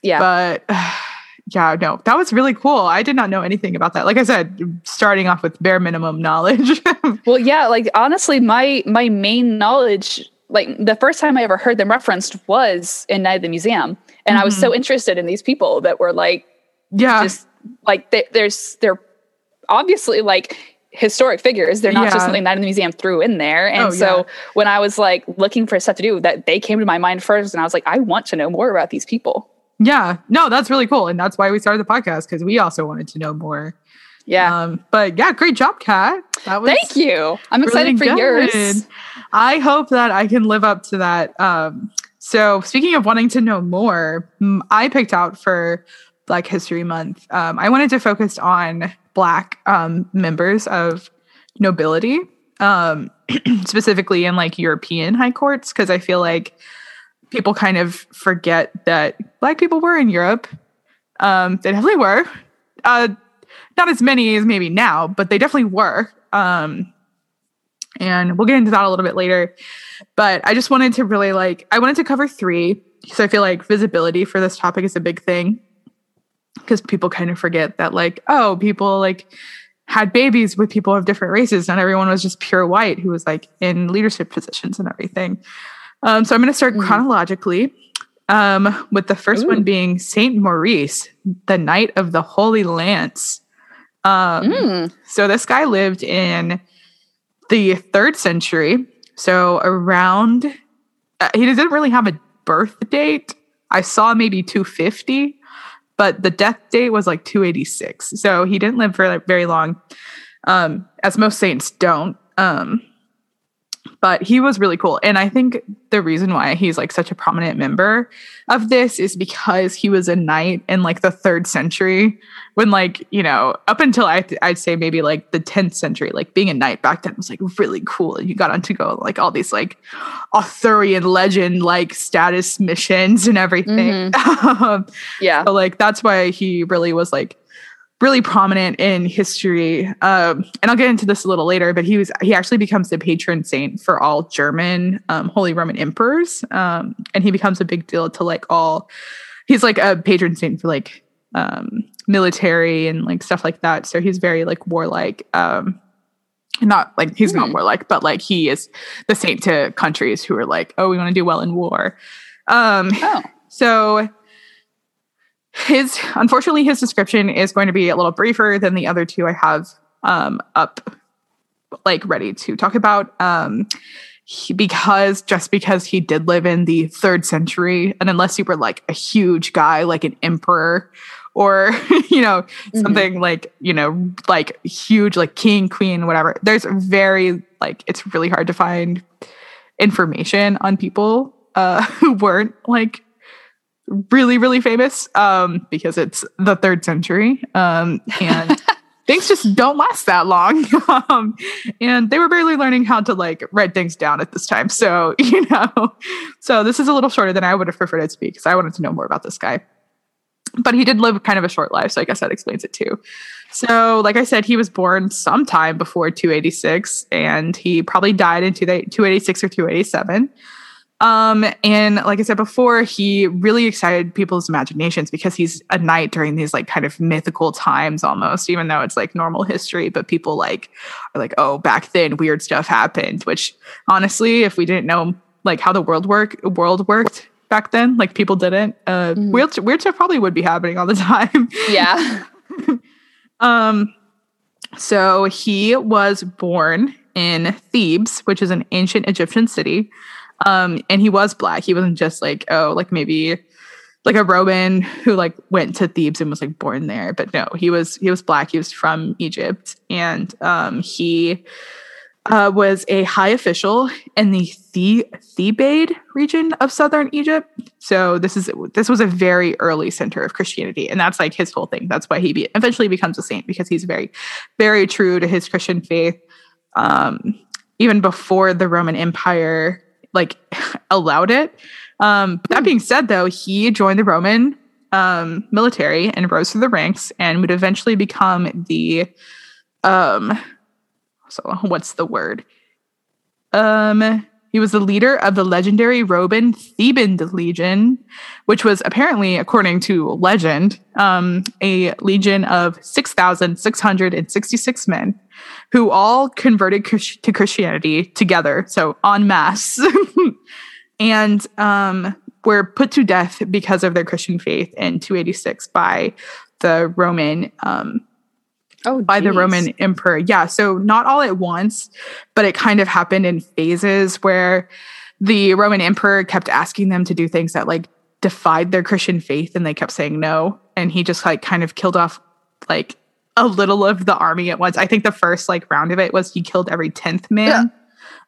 Yeah. But yeah, no, that was really cool. I did not know anything about that. Like I said, starting off with bare minimum knowledge. Well, yeah, like honestly, my my main knowledge, like the first time I ever heard them referenced was in Night at the Museum, and I was so mm-hmm. interested in these people that were like yeah. just like they, there's they're obviously like historic figures. They're not Yeah. just something Night in the Museum threw in there. And Oh, so yeah. when I was like looking for stuff to do, that they came to my mind first, and I was like, I want to know more about these people. Yeah. No, that's really cool. And that's why we started the podcast because we also wanted to know more. Yeah. Um, but yeah, great job, Kat. That was Thank you. I'm excited really for yours. I hope that I can live up to that. Um, so speaking of wanting to know more, mm, I picked out for Black History Month. Um, I wanted to focus on Black um, members of nobility, um, specifically in like European high courts, because I feel like people kind of forget that Black people were in Europe. Um, they definitely were. Uh, not as many as maybe now, but they definitely were. Um, and we'll get into that a little bit later. But I just wanted to really like, I wanted to cover three So I feel like visibility for this topic is a big thing because people kind of forget that, like, oh, people like had babies with people of different races. Not everyone was just pure white who was like in leadership positions and everything. Um, so I'm going to start Mhm. chronologically um, with the first Ooh. one being Saint Maurice, the Knight of the Holy Lance. Um, Mm. so this guy lived in the third century. So around, uh, he didn't really have a birth date. I saw maybe 250, but the death date was like 286. So he didn't live for like very long, um, as most saints don't. Um, but he was really cool. And I think the reason why he's like such a prominent member of this is because he was a knight in like the third century when like, you know, up until I I'd say maybe like the 10th century, like being a knight back then was like really cool. And you got on to go like all these like Arthurian legend like status missions and everything. Um, Yeah. so like that's why he really was like really prominent in history. Um, and I'll get into this a little later, but he was he actually becomes the patron saint for all German um, Holy Roman emperors, um, and he becomes a big deal to like all. He's like a patron saint for like um, military and like stuff like that. So he's very like warlike. Um, not like he's not Hmm. warlike, but like he is the saint to countries who are like, oh, we want to do well in war. Um, Oh. so his unfortunately his description is going to be a little briefer than the other two I have um up like ready to talk about um he, because just because he did live in the third century and unless you were like a huge guy like an emperor or you know Mhm. something like you know like huge like king queen whatever there's very like it's really hard to find information on people uh who weren't like really really famous um because it's the third century um and things just don't last that long um and they were barely learning how to like write things down at this time so you know so this is a little shorter than i would have preferred it to be because i wanted to know more about this guy but he did live kind of a short life, so I guess that explains it too. So, like I said, he was born sometime before 286, and he probably died in 286 or 287. Um, and like I said before, he really excited people's imaginations because he's a knight during these like kind of mythical times almost, even though it's like normal history. But people like are like, oh, back then weird stuff happened. Which honestly, if we didn't know like how the world work world worked back then, like people didn't, uh, mm. weird weird stuff probably would be happening all the time. Yeah. um. So he was born in Thebes, which is an ancient Egyptian city. Um, and he was black. He wasn't just like, oh, like maybe like a Roman who like went to Thebes and was like born there. But no, he was he was black. He was from Egypt, and um, he uh, was a high official in the, the Thebaid region of southern Egypt. So this is this was a very early center of Christianity, and that's like his whole thing. That's why he be, eventually becomes a saint because he's very, very true to his Christian faith. Um, even before the Roman Empire like allowed it. Um, that being said, though, he joined the Roman um, military and rose through the ranks and would eventually become the um, so what's the word? Um, he was the leader of the legendary Roman Theban Legion, which was apparently, according to legend, um, a legion of 6,666 men who all converted to Christianity together, so en masse, and um, were put to death because of their Christian faith in 286 by the Roman. Um, oh, by the Roman emperor. Yeah, so not all at once, but it kind of happened in phases where the Roman emperor kept asking them to do things that like defied their Christian faith and they kept saying no. And he just like kind of killed off like a little of the army at once. I think the first like round of it was he killed every 10th man.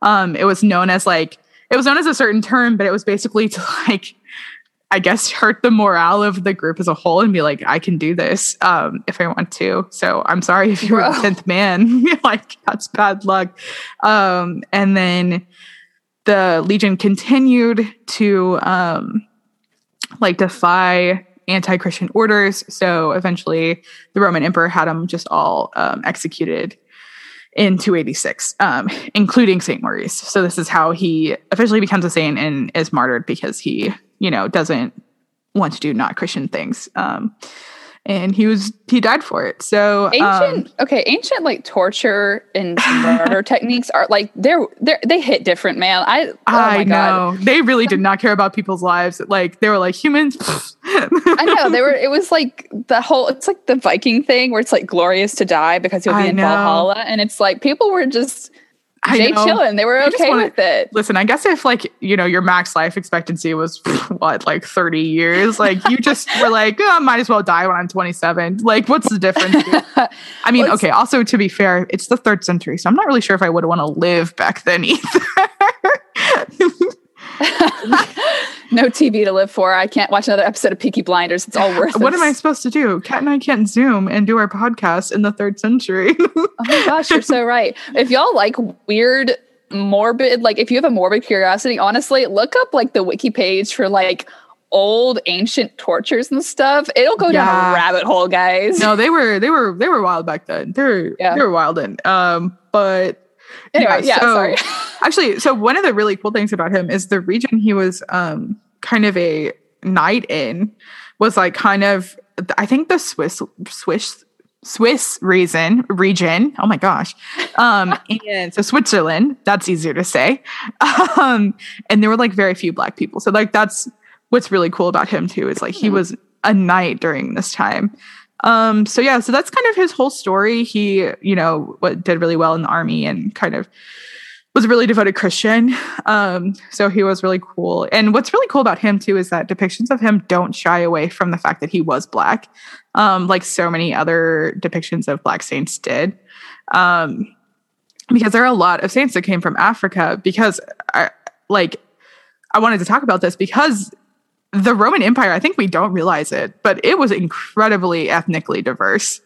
Yeah. Um, it was known as like, it was known as a certain term, but it was basically to like, I guess hurt the morale of the group as a whole and be like, I can do this um, if I want to. So I'm sorry if you're Bro. the 10th man. like, that's bad luck. Um, and then the Legion continued to um, like defy anti-Christian orders. So eventually, the Roman emperor had them just all um, executed in 286, um, including Saint Maurice. So this is how he officially becomes a saint and is martyred because he, you know, doesn't want to do not Christian things. Um, and he was he died for it. So ancient, um, okay, ancient like torture and murder techniques are like they're they they hit different, man. I oh I know God. they really did not care about people's lives. Like they were like humans. I know they were. It was like the whole. It's like the Viking thing where it's like glorious to die because you'll be I in know. Valhalla, and it's like people were just they chilling. They were okay wanna, with it. Listen, I guess if like you know your max life expectancy was what like thirty years, like you just were like, oh, I might as well die when I'm 27. Like, what's the difference? I mean, okay. Also, to be fair, it's the third century, so I'm not really sure if I would want to live back then either. No TV to live for. I can't watch another episode of Peaky Blinders. It's all worth it. What am I supposed to do? Kat and I can't Zoom and do our podcast in the third century. oh my gosh, you're so right. If y'all like weird, morbid, like if you have a morbid curiosity, honestly, look up like the wiki page for like old ancient tortures and stuff. It'll go yeah. down a rabbit hole, guys. No, they were they were they were wild back then. They were yeah. they were wild and um but Anyway, yeah, yeah so, sorry. actually, so one of the really cool things about him is the region he was um, kind of a knight in was like kind of I think the Swiss Swiss Swiss reason region. Oh my gosh. Um, and so Switzerland, that's easier to say. Um, and there were like very few black people. So like that's what's really cool about him too, is like he hmm. was a knight during this time. Um, so yeah, so that's kind of his whole story. He, you know, what did really well in the army and kind of was a really devoted Christian. Um, so he was really cool. And what's really cool about him too is that depictions of him don't shy away from the fact that he was black, um, like so many other depictions of black saints did. Um, because there are a lot of saints that came from Africa. Because I, like, I wanted to talk about this because the Roman Empire, I think we don't realize it, but it was incredibly ethnically diverse.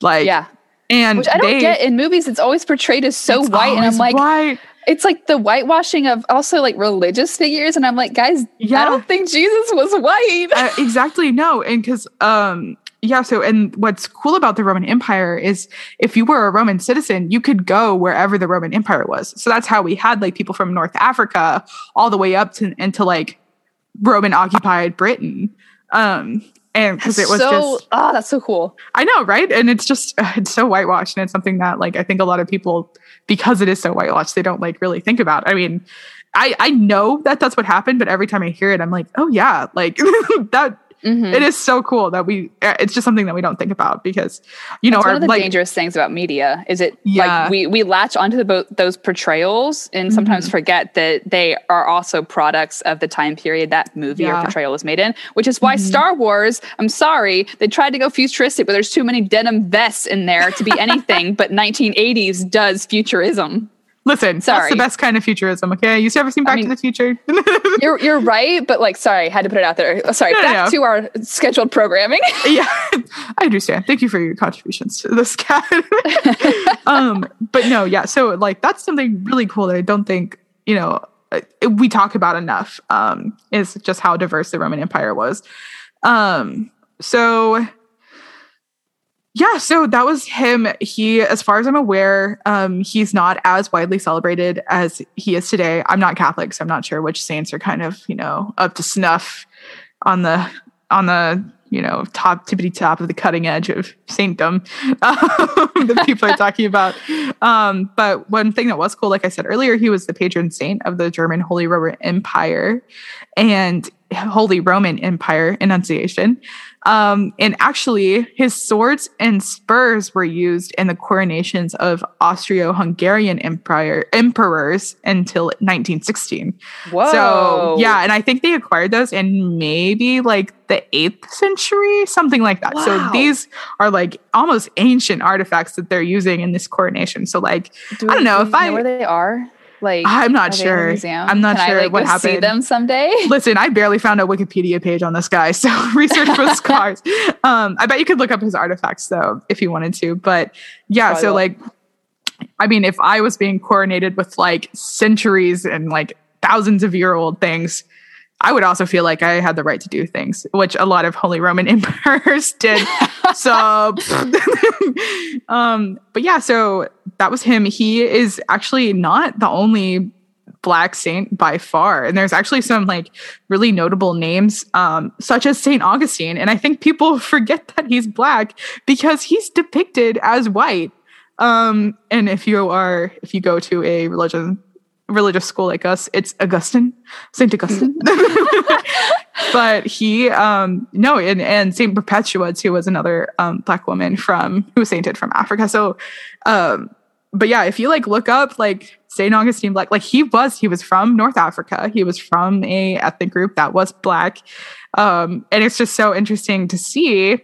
Like, yeah. And which I don't they, get in movies. It's always portrayed as so white, and I'm like, white. it's like the whitewashing of also like religious figures and i'm like guys Yeah. i don't think jesus was white Uh, exactly no and because um yeah so and what's cool about the roman empire is if you were a roman citizen you could go wherever the roman empire was so that's how we had like people from north africa all the way up to into like roman occupied britain um and because it was so just oh that's so cool I know, right? And it's just it's so whitewashed, and it's something that like I think a lot of people, because it is so whitewashed, they don't like really think about. I mean, I I know that that's what happened, but every time I hear it, I'm like, oh yeah, like that. Mhm. It is so cool that we. uh, It's just something that we don't think about because, you know, That's our one of the like dangerous things about media is it Yeah. like we we latch onto the, bo- those portrayals and sometimes Mm-hmm. forget that they are also products of the time period that movie Yeah. or portrayal was made in which is why Star Wars I'm sorry they tried to go futuristic but there's too many denim vests in there to be anything but 1980s does futurism listen. That's Sorry. the best kind of futurism. Okay, you ever seen Back mean- to the Future? you're you're right but like sorry I had to put it out there Oh, sorry No, no, back no. to our scheduled programming yeah, I understand. Thank you for your contributions to this cat. um, but no, yeah. So like that's something really cool that I don't think you know uh, we talk about enough. Um, is just how diverse the Roman Empire was. Um, so yeah, so that was him. He, as far as I'm aware, um, he's not as widely celebrated as he is today. I'm not Catholic, so I'm not sure which saints are kind of, you know, up to snuff on the on the you know top tippity top of the cutting edge of saintdom um, that people are talking about. Um, but one thing that was cool, like I said earlier, he was the patron saint of the German Holy Roman Empire and Holy Roman Empire enunciation. Um, and actually, his swords and spurs were used in the coronations of Austro-Hungarian empire emperors until 1916. whoa So yeah, and I think they acquired those in maybe like the eighth century, something like that. Wow. So these are like almost ancient artifacts that they're using in this coronation. So like Do I don't know if I- where they are like I'm not Are they in the sure. I'm not Can sure I, like, what go See them someday. Listen, I barely found a Wikipedia page on this guy, so research was scarce. Um, I bet you could look up his artifacts though if you wanted to. But yeah, Probably so will. like, I mean, if I was being coronated with like centuries and like thousands of year old things, I would also feel like I had the right to do things, which a lot of Holy Roman emperors did. so, um, but yeah, so that was him. He is actually not the only black saint by far, and there's actually some like really notable names, um, such as Saint Augustine. And I think people forget that he's black because he's depicted as white. Um, and if you are, if you go to a religion religious school like us, it's Augustine, Saint Augustine. but he, um, no, and, and Saint Perpetua too was another um, black woman from who was sainted from Africa. So, um, but yeah, if you like look up like Saint Augustine Black, like he was, he was from North Africa. He was from a ethnic group that was black, um, and it's just so interesting to see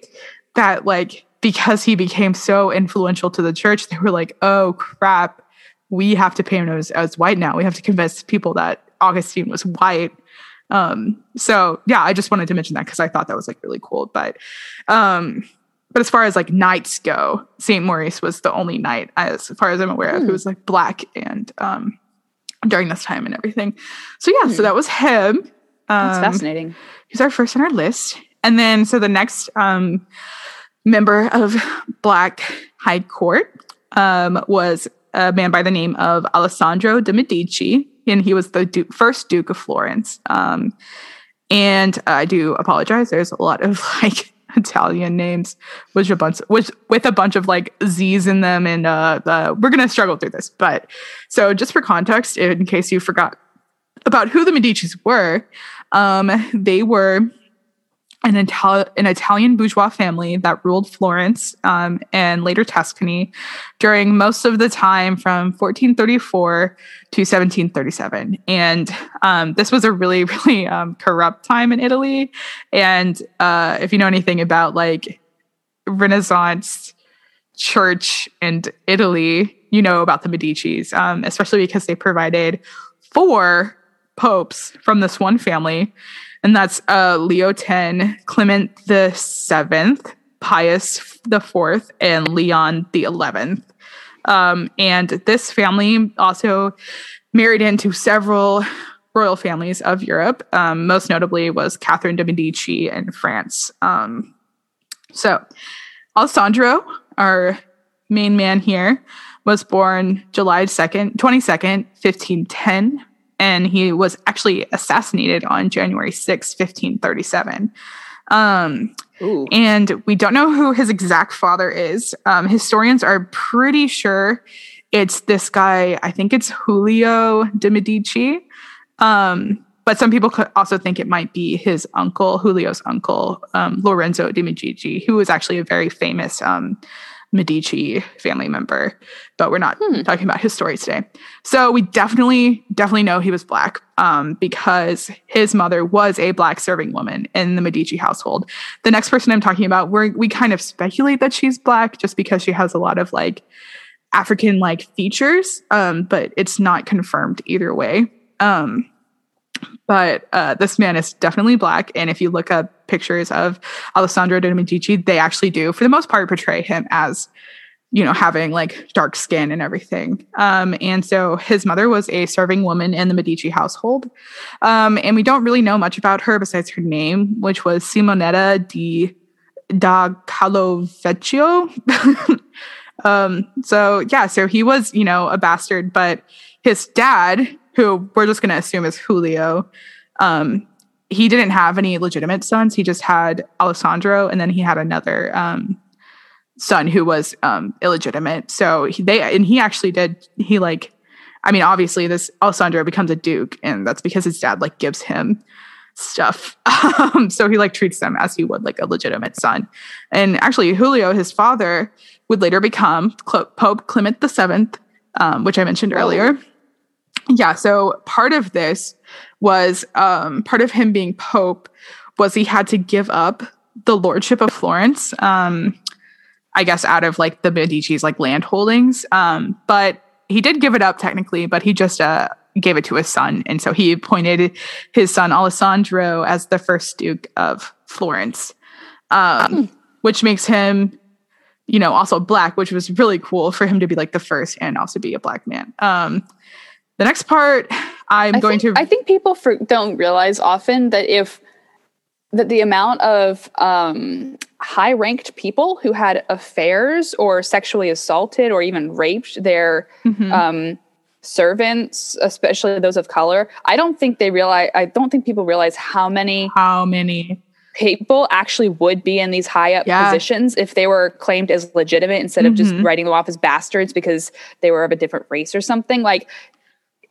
that like because he became so influential to the church, they were like, oh crap, we have to paint him as, as white now. We have to convince people that Augustine was white. Um, so yeah, I just wanted to mention that because I thought that was like really cool. But um, but as far as like knights go, Saint Maurice was the only knight, as far as I'm aware of, who Hmm. was like black and um during this time and everything. So yeah, so Hmm. that was him. That's Um, fascinating. He's our first on our list. And then, so the next um, member of Black High Court um, was a man by the name of Alessandro de' Medici, and he was the du- first Duke of Florence. Um, and I do apologize. There's a lot of like Italian names, which a bunch, which with a bunch of like Z's in them, and uh, uh, we're gonna struggle through this. But so, just for context, in case you forgot about who the Medicis were, um, they were an, an Italian bourgeois family that ruled Florence um, and later Tuscany during most of the time from 1434 to 1737. And um, this was a really, really um, corrupt time in Italy. And uh, if you know anything about like Renaissance church and Italy, you know about the Medicis, um, especially because they provided four popes from this one family, and that's uh, Leo X, Clement the Seventh, Pius the Fourth, and Leon the Eleventh. Um, and this family also married into several royal families of Europe. Um, most notably was Catherine de Medici in France. Um, so, Alessandro, our main man here, was born July 2nd, 22nd, 1510, and he was actually assassinated on January 6, 1537. Um, and we don't know who his exact father is. Um, historians are pretty sure it's this guy, I think it's Giulio de Medici. Um, but some people could also think it might be his uncle, Giulio's uncle, um, Lorenzo de Medici, who was actually a very famous um, Medici family member. But we're not hmm. talking about his story today. So we definitely, definitely know he was black um, because his mother was a black serving woman in the Medici household. The next person I'm talking about, we we kind of speculate that she's black just because she has a lot of like African like features, um, but it's not confirmed either way. Um, but uh, this man is definitely black. And if you look up pictures of Alessandro de Medici, they actually do, for the most part, portray him as, you know, having like dark skin and everything. Um, and so his mother was a serving woman in the Medici household. Um, and we don't really know much about her besides her name, which was Simonetta di da Collevecchio. um, so yeah, so he was, you know, a bastard, but his dad who we're just going to assume is Giulio, um, he didn't have any legitimate sons. He just had Alessandro, and then he had another um, son who was um, illegitimate. So he, they and he actually did. He like, I mean, obviously, this Alessandro becomes a duke, and that's because his dad like gives him stuff. Um, so he like treats them as he would like a legitimate son. And actually, Giulio, his father, would later become Pope Clement the Seventh, um, which I mentioned earlier yeah, so part of this was um, part of him being pope was he had to give up the lordship of Florence. Um, I guess out of like the Medici's like land holdings. Um, but he did give it up technically, but he just uh, gave it to his son, and so he appointed his son Alessandro as the first duke of Florence, um, hmm. which makes him, you know, also black, which was really cool for him to be like the first and also be a black man. Um, the next part, I'm I going think, to. I think people for, don't realize often that if that the amount of um, high ranked people who had affairs or sexually assaulted or even raped their mm-hmm. um, servants, especially those of color, I don't think they realize. I don't think people realize how many how many people actually would be in these high up yeah. positions if they were claimed as legitimate instead of mm-hmm. just writing them off as bastards because they were of a different race or something. Like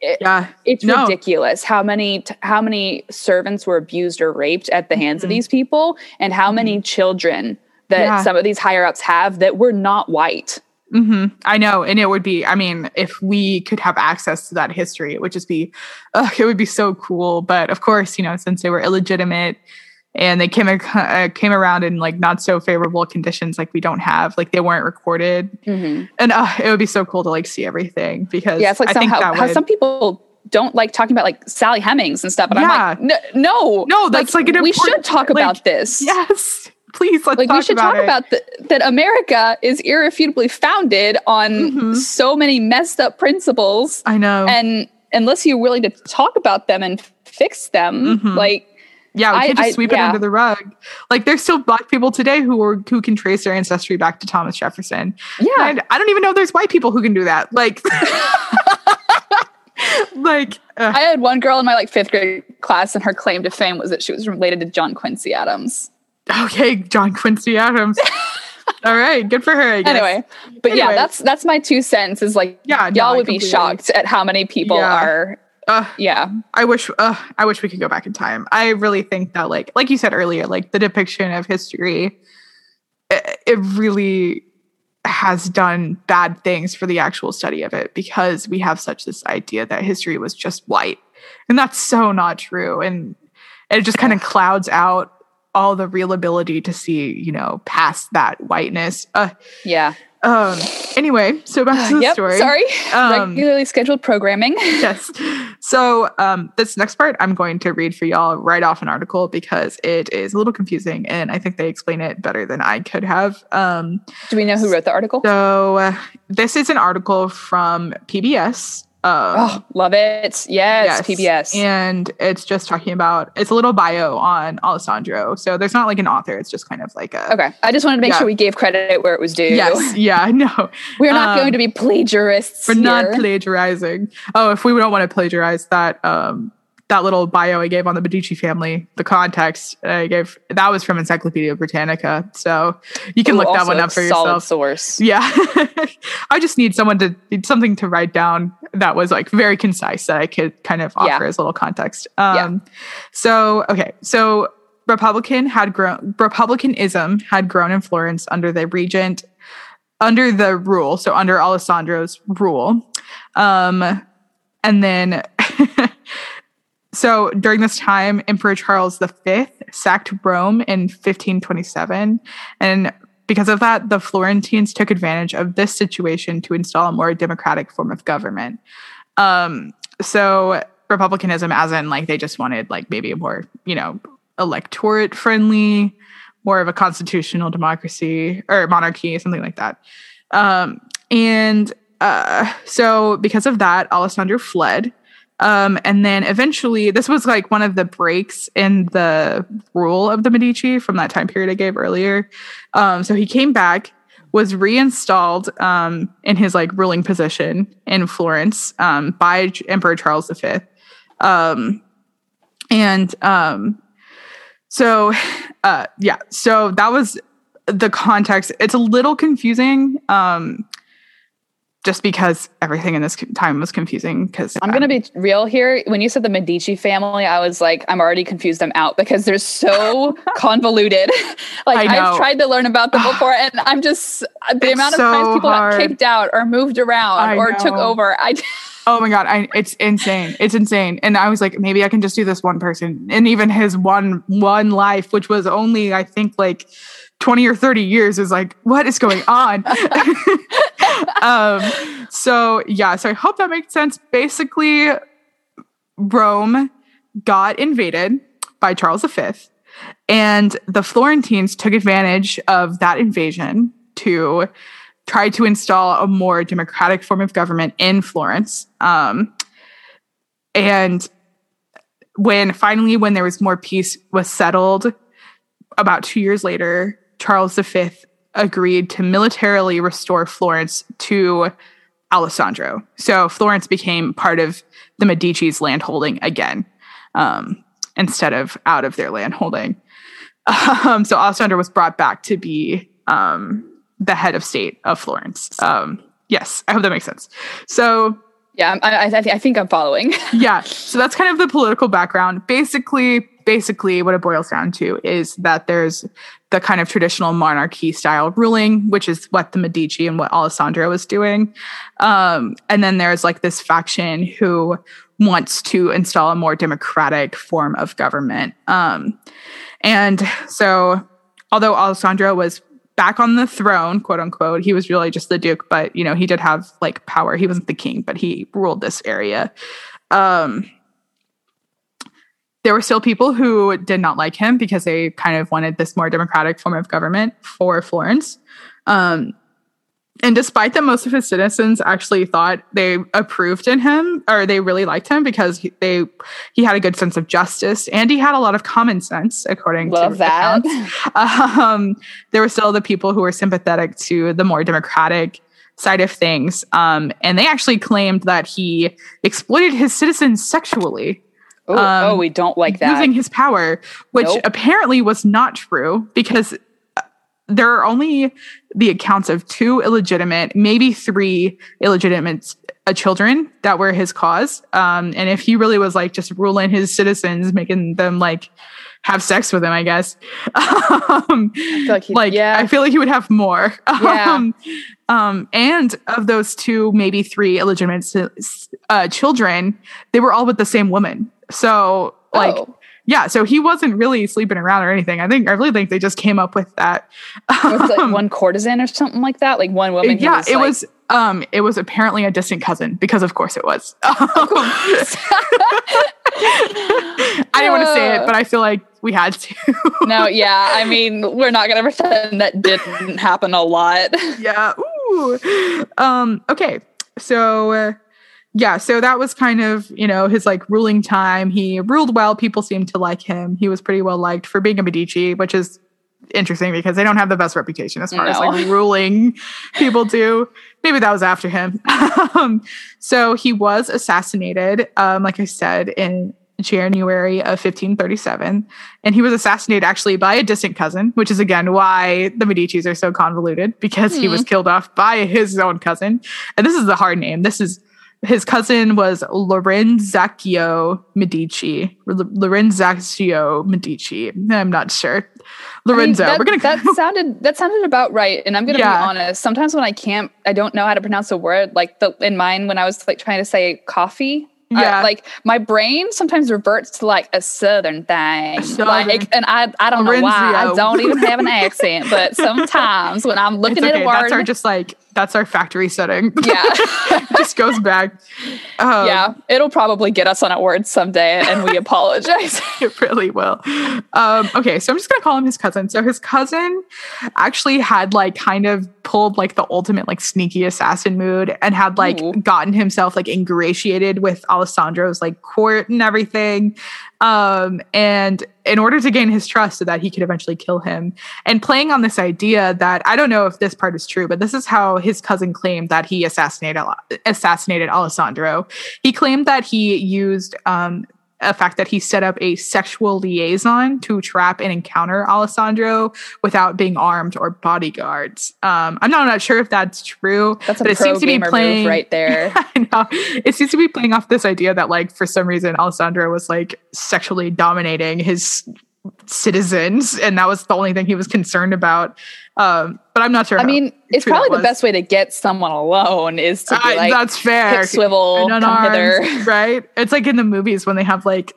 it, yeah, it's no. ridiculous how many how many servants were abused or raped at the hands mm-hmm. of these people, and how mm-hmm. many children that yeah. some of these higher ups have that were not white. Mm-hmm. I know, and it would be. I mean, if we could have access to that history, it would just be, it would be so cool. But of course, you know, since they were illegitimate, and they came uh, came around in like not so favorable conditions like we don't have like they weren't recorded mm-hmm. and uh, it would be so cool to like see everything because yeah it's like some, how, how some people don't like talking about like Sally Hemings and stuff but yeah. I'm like no no that's like, like we should talk like, about this yes please let's like we should about talk it. about the, that America is irrefutably founded on mm-hmm. so many messed up principles I know and unless you're willing to talk about them and fix them mm-hmm. like yeah, we can't just sweep I, yeah. it under the rug. Like there's still black people today who are who can trace their ancestry back to Thomas Jefferson. Yeah. And I don't even know there's white people who can do that. Like like uh. I had one girl in my like fifth grade class and her claim to fame was that she was related to John Quincy Adams. Okay, John Quincy Adams. All right, good for her. Anyway, but anyway. yeah, that's that's my two cents. Is like, yeah, y'all no, would be shocked at how many people yeah. are uh, yeah. I wish uh, I wish we could go back in time. I really think that like like you said earlier, like the depiction of history it, it really has done bad things for the actual study of it because we have such this idea that history was just white. And that's so not true. And it just kind of clouds out all the real ability to see, you know, past that whiteness. Uh, yeah. Um. Anyway, so back to the yep, story. sorry. Um, Regularly scheduled programming. yes. So um, this next part, I'm going to read for y'all right off an article because it is a little confusing, and I think they explain it better than I could have. Um, Do we know who wrote the article? so uh, this is an article from PBS. Um, Oh, love it. Yes, yes, PBS. And it's just talking about it's a little bio on Alessandro. So there's not like an author, it's just kind of like a okay. I just wanted to make Yeah. sure we gave credit where it was due. Yes, yeah, no. We're not Um, going to be plagiarists. We're not plagiarizing. Oh, if we don't want to plagiarize that um that little bio I gave on the Medici family, the context I gave that was from Encyclopedia Britannica. So you can Ooh, look that one up for solid yourself. source. Yeah. I just need someone to something to write down that was like very concise that I could kind of offer Yeah. as a little context. Um so okay. So Republican had grown Republicanism had grown in Florence under the regent under the rule, so under Alessandro's rule. Um and then so during this time, Emperor Charles V sacked Rome in 1527. And because of that, the Florentines took advantage of this situation to install a more democratic form of government. Um, so republicanism, as in like they just wanted like maybe a more, you know, electorate friendly, more of a constitutional democracy or monarchy, something like that. Um, and uh, so because of that, Alessandro fled. Um, and then eventually, this was like one of the breaks in the rule of the Medici from that time period I gave earlier. Um, so he came back, was reinstalled um, in his like ruling position in Florence um, by Emperor Charles V. Um, and um, so, uh, yeah, so that was the context. It's a little confusing. Um, just because everything in this time was confusing because I'm gonna be real here. When you said the Medici family, I was like, I'm already confused. I'm out because they're so convoluted. like know. I've tried to learn about them before, and I'm just the It's amount of so times people hard. got kicked out or moved around I or took over. I Oh my god, I, it's insane. It's insane. And I was like, maybe I can just do this one person, and even his one one life, which was only I think like twenty or thirty years, is like, what is going on? Um. So yeah. So I hope that makes sense. Basically, Rome got invaded by Charles V, and the Florentines took advantage of that invasion to try to install a more democratic form of government in Florence. Um, and when finally, when there was more peace was settled, about two years later, Charles V agreed to militarily restore Florence to Alessandro. So Florence became part of the Medici's landholding again, um, instead of out of their landholding. Um, so Alessandro was brought back to be um, the head of state of Florence. Um, yes, I hope that makes sense. So yeah, I, I, thi- I think I'm following. yeah so that's kind of the political background. Basically basically what it boils down to is that there's the kind of traditional monarchy style ruling which is what the medici and what alessandro was doing. Um, and then there's like this faction who wants to install a more democratic form of government. Um, and so although alessandro was back on the throne quote unquote. He was really just the duke but you know he did have like power. He wasn't the king but he ruled this area. Um there were still people who did not like him because they kind of wanted this more democratic form of government for Florence. Um, and despite that most of his citizens actually thought they approved in him or they really liked him because he, they he had a good sense of justice and he had a lot of common sense according Love to that. accounts. Um, there were still the people who were sympathetic to the more democratic side of things um, and they actually claimed that he exploited his citizens sexually Ooh, Um, oh, we don't like that. using his power, which Nope. apparently was not true because there are only the accounts of two illegitimate, maybe three illegitimate uh, children that were his cause. Um, and if he really was like just ruling his citizens, making them like have sex with him, I guess. um, I feel like, he, like yeah, I feel like he would have more. Yeah. Um, um, and of those two, maybe three illegitimate uh, children, they were all with the same woman. So like oh, yeah, so he wasn't really sleeping around or anything. I think I really think they just came up with that. Was it Um, like one courtisan or something like that? Like one woman. yeah, was it like- was um it was apparently a distant cousin because of course it was. I didn't want to say it, but I feel like we had to. no, yeah. I mean, we're not gonna pretend that didn't happen a lot. yeah. Ooh. Um, okay. So uh, yeah, so that was kind of, you know, his like ruling time. He ruled well. People seemed to like him. He was pretty well liked for being a Medici, which is interesting because they don't have the best reputation as far as like ruling people do. Maybe that was after him. um, so he was assassinated, um, like I said, in January of 1537. And he was assassinated actually by a distant cousin, which is again why the Medicis are so convoluted because he was killed off by his own cousin. And this is the hard name. This is his cousin was Lorenzaccio Medici. Lorenzaccio Medici. I'm not sure. Lorenzo. I mean, that, We're gonna that sounded that sounded about right. And I'm gonna Yeah. be honest. Sometimes when I can't, I don't know how to pronounce a word. Like the in mine when I was like trying to say coffee. Yeah. like my brain sometimes reverts to like a southern thing, southern- like, and I I don't know why I don't even have an accent, but sometimes when I'm looking at a word, That's our just like that's our factory setting. yeah, it just goes back. Um, yeah, it'll probably get us on a word someday, and we apologize. it really will. Um, okay, so I'm just gonna call him his cousin. So his cousin actually had like kind of pulled like the ultimate like sneaky assassin mood and had like Ooh. gotten himself like ingratiated with Alessandro's like court and everything. Um, and in order to gain his trust so that he could eventually kill him, and playing on this idea that I don't know if this part is true, but this is how his cousin claimed that he assassinated assassinated Alessandro. He claimed that he used um, a fact that he set up a sexual liaison to trap and encounter Alessandro without being armed or bodyguards. Um, I'm not, I'm not sure if that's true, That's a but it seems to be playing right there. I know. It seems to be playing off this idea that, like, for some reason, Alessandro was like sexually dominating his citizens, and that was the only thing he was concerned about. Um, but I'm not sure. I mean, it's probably the best way to get someone alone is to be like, that's fair. swivel, come unarmed, hither. right? It's like in the movies when they have like,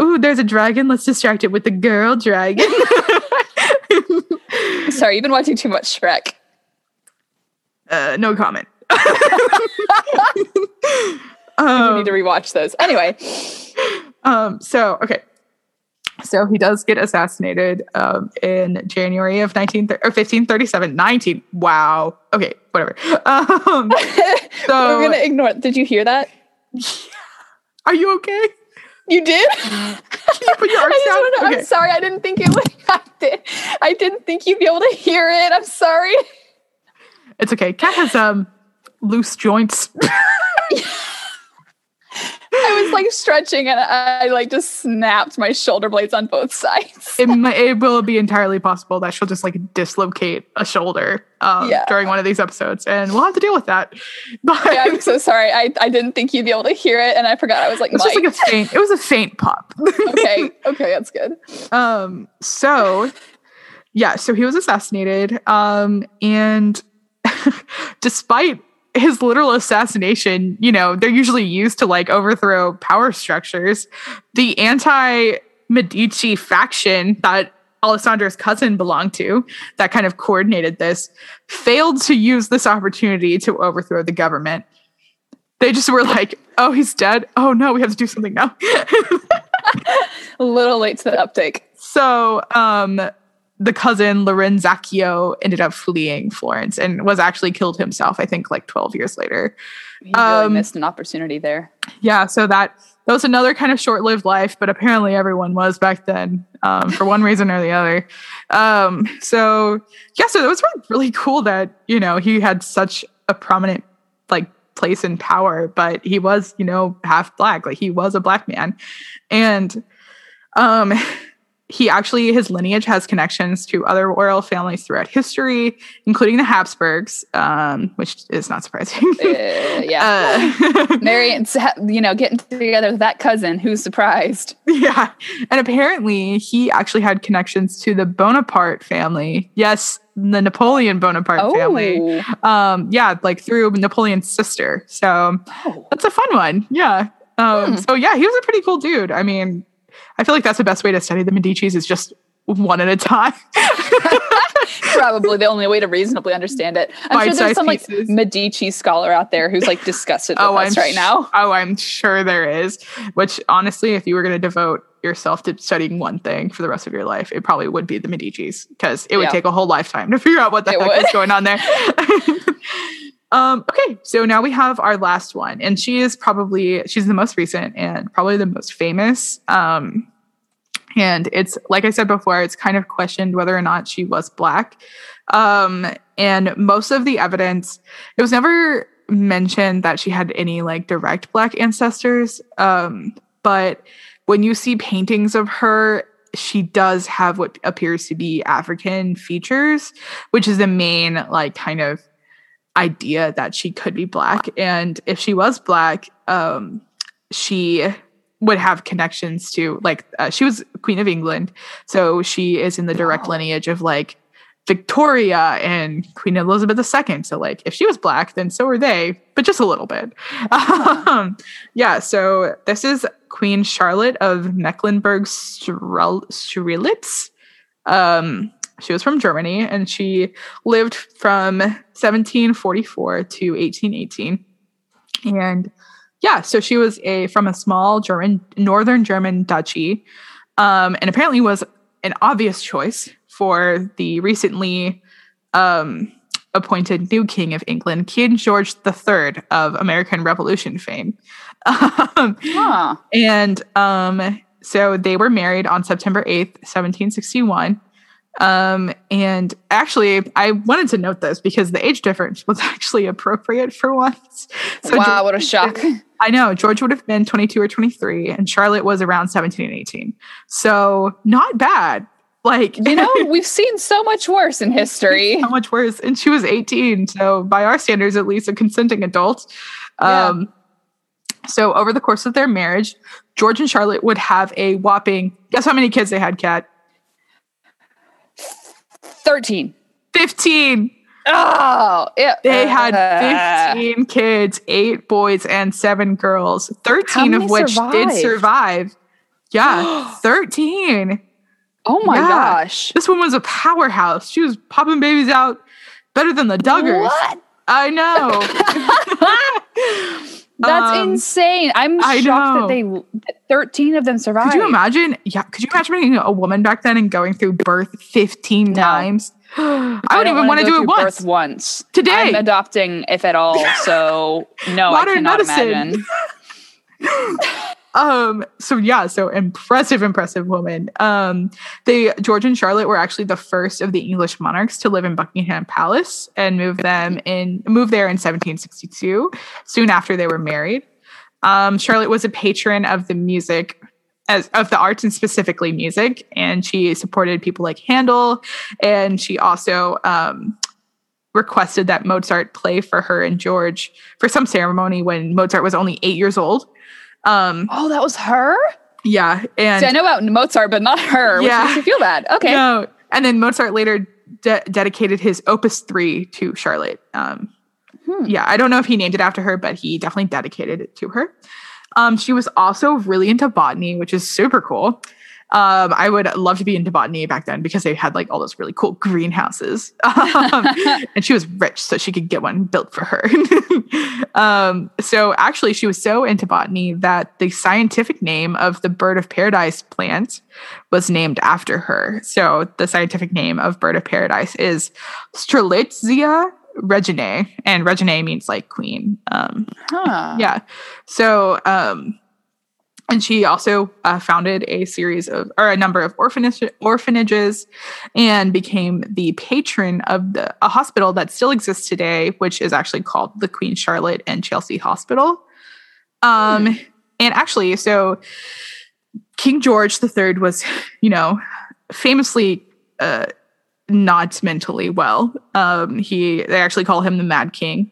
"Ooh, there's a dragon. Let's distract it with the girl dragon." Sorry, you've been watching too much Shrek. uh, no comment. you um, need to rewatch those. Anyway, Um, so okay. So he does get assassinated um, in January of 19 or 1537. 19. Wow. Okay, whatever. Um, so we're gonna ignore. it. Did you hear that? are you okay? You did. Can you put your arms down? wanna know- Okay. I'm sorry. I didn't think it would. I, did. I didn't think you'd be able to hear it. I'm sorry. It's okay. Cat has um loose joints. I was like stretching and I like just snapped my shoulder blades on both sides. it, might, it will be entirely possible that she'll just like dislocate a shoulder um, Yeah. during one of these episodes, and we'll have to deal with that. But yeah, I'm so sorry. I, I didn't think you'd be able to hear it, and I forgot I was like, it's just like a faint. It was a faint pop. okay, okay, that's good. Um, so yeah, so he was assassinated. Um, and despite his literal assassination, you know, they're usually used to like overthrow power structures. The anti Medici faction that Alessandro's cousin belonged to, that kind of coordinated this, failed to use this opportunity to overthrow the government. They just were like, oh, he's dead. Oh no, we have to do something now. A little late to the uptake. So, um, the cousin Lorenzaccio ended up fleeing Florence and was actually killed himself. I think like twelve years later. Really Um, missed an opportunity there. Yeah, so that that was another kind of short-lived life, but apparently everyone was back then um, for one reason or the other. Um, so yeah, so it was really, really cool that you know he had such a prominent like place in power, but he was you know half black, like he was a black man, and um, he actually his lineage has connections to other royal families throughout history, including the Habsburgs, um, which is not surprising. Uh, yeah. Uh, Mary, you know, getting together with that cousin. Who's surprised? Yeah. And apparently he actually had connections to the Bonaparte family. Yes, the Napoleon Bonaparte family. Oh, Um, yeah, like through Napoleon's sister. So Oh. that's a fun one. Yeah. Um, Hmm. so yeah, he was a pretty cool dude. I mean, I feel like that's the best way to study the Medici's is just one at a time. Probably the only way to reasonably understand it. I'm sure there's some like Medici scholar out there who's like disgusted oh, with oh, us I'm right sh- now. Oh, I'm sure there is. Which honestly, if you were going to devote yourself to studying one thing for the rest of your life, it probably would be the Medici's because it would yeah. take a whole lifetime to figure out what the it heck would. is going on there. um, okay, so now we have our last one, and she is probably she's the most recent and probably the most famous. Um, and it's like I said before, it's kind of questioned whether or not she was black. Um, and most of the evidence, it was never mentioned that she had any like direct black ancestors. Um, but when you see paintings of her, she does have what appears to be African features, which is the main like kind of idea that she could be black. And if she was black, um, she would have connections to like uh, she was queen of england. So she is in the direct lineage of like victoria and queen elizabeth ii so like if she was black then so are they but just a little bit. Um, yeah so this is queen charlotte of mecklenburg strelitz. Um, she was from germany and she lived from 1744 to 1818 and yeah, so she was a from a small German, northern German duchy, um, and apparently was an obvious choice for the recently um, appointed new king of England, King George III of American Revolution fame. um, huh. And um, so they were married on September 8th, 1761. Um, and actually, I wanted to note this because the age difference was actually appropriate for once. So wow, George, what a shock. I know. George would have been 22 or 23, and Charlotte was around 17 and 18. So not bad. Like, you know, we've seen so much worse in history. so much worse. And she was 18. So, by our standards, at least a consenting adult. Yeah. Um, so, over the course of their marriage, George and Charlotte would have a whopping guess how many kids they had, Kat? 13. 15. Oh, yeah. They uh, had 15 kids, eight boys and seven girls, 13 of which survived? did survive. Yeah, 13. Oh my yeah. gosh. This woman was a powerhouse. She was popping babies out better than the Duggars. What? I know. That's um, insane. I'm I shocked know. that they that 13 of them survived. Could you imagine? Yeah, could you imagine being a woman back then and going through birth 15 no. times? I, I don't even want to do it once. once. Today. I'm adopting if at all. So no, I cannot medicine. imagine. um so yeah so impressive impressive woman. Um they george and charlotte were actually the first of the english monarchs to live in buckingham palace and move them in move there in 1762 soon after they were married. Um charlotte was a patron of the music as of the arts and specifically music and she supported people like handel and she also um requested that mozart play for her and george for some ceremony when mozart was only eight years old um, oh, that was her. Yeah, and See, I know about Mozart, but not her. Yeah, which makes you feel bad. Okay. No, and then Mozart later de- dedicated his Opus Three to Charlotte. Um, hmm. Yeah, I don't know if he named it after her, but he definitely dedicated it to her. Um, she was also really into botany, which is super cool. Um, I would love to be into botany back then because they had like all those really cool greenhouses. Um, and she was rich, so she could get one built for her. um, so actually, she was so into botany that the scientific name of the bird of paradise plant was named after her. So the scientific name of bird of paradise is Strelitzia reginae, and reginae means like queen. Um, huh. Yeah. So um, and she also uh, founded a series of or a number of orphanage, orphanages and became the patron of the a hospital that still exists today which is actually called the queen charlotte and chelsea hospital. Um mm. and actually so king george iii was you know famously uh not mentally well. Um he they actually call him the mad king.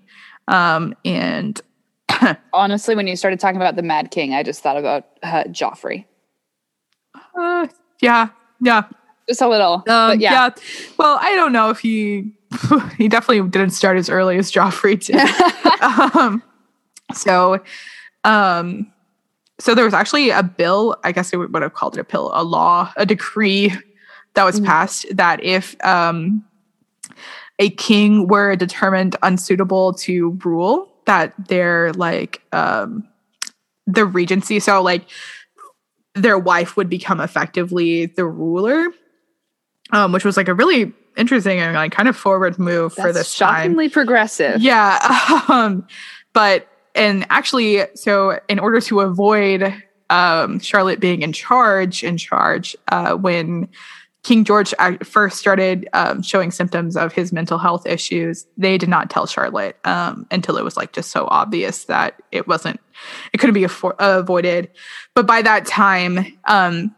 Um and Honestly, when you started talking about the Mad King, I just thought about uh, Joffrey. Uh, yeah, yeah, just a little. Um, yeah. yeah. Well, I don't know if he he definitely didn't start as early as Joffrey did. um, so, um, so there was actually a bill, I guess they would have called it a bill, a law, a decree that was mm-hmm. passed that if um, a king were determined unsuitable to rule, that they're like um, the regency, so like their wife would become effectively the ruler, um, which was like a really interesting and like kind of forward move That's for this shockingly time. progressive. Yeah, um, but and actually, so in order to avoid um, Charlotte being in charge, in charge uh, when King George first started um, showing symptoms of his mental health issues, they did not tell Charlotte um, until it was like just so obvious that it wasn't, it couldn't be avoided. But by that time, um,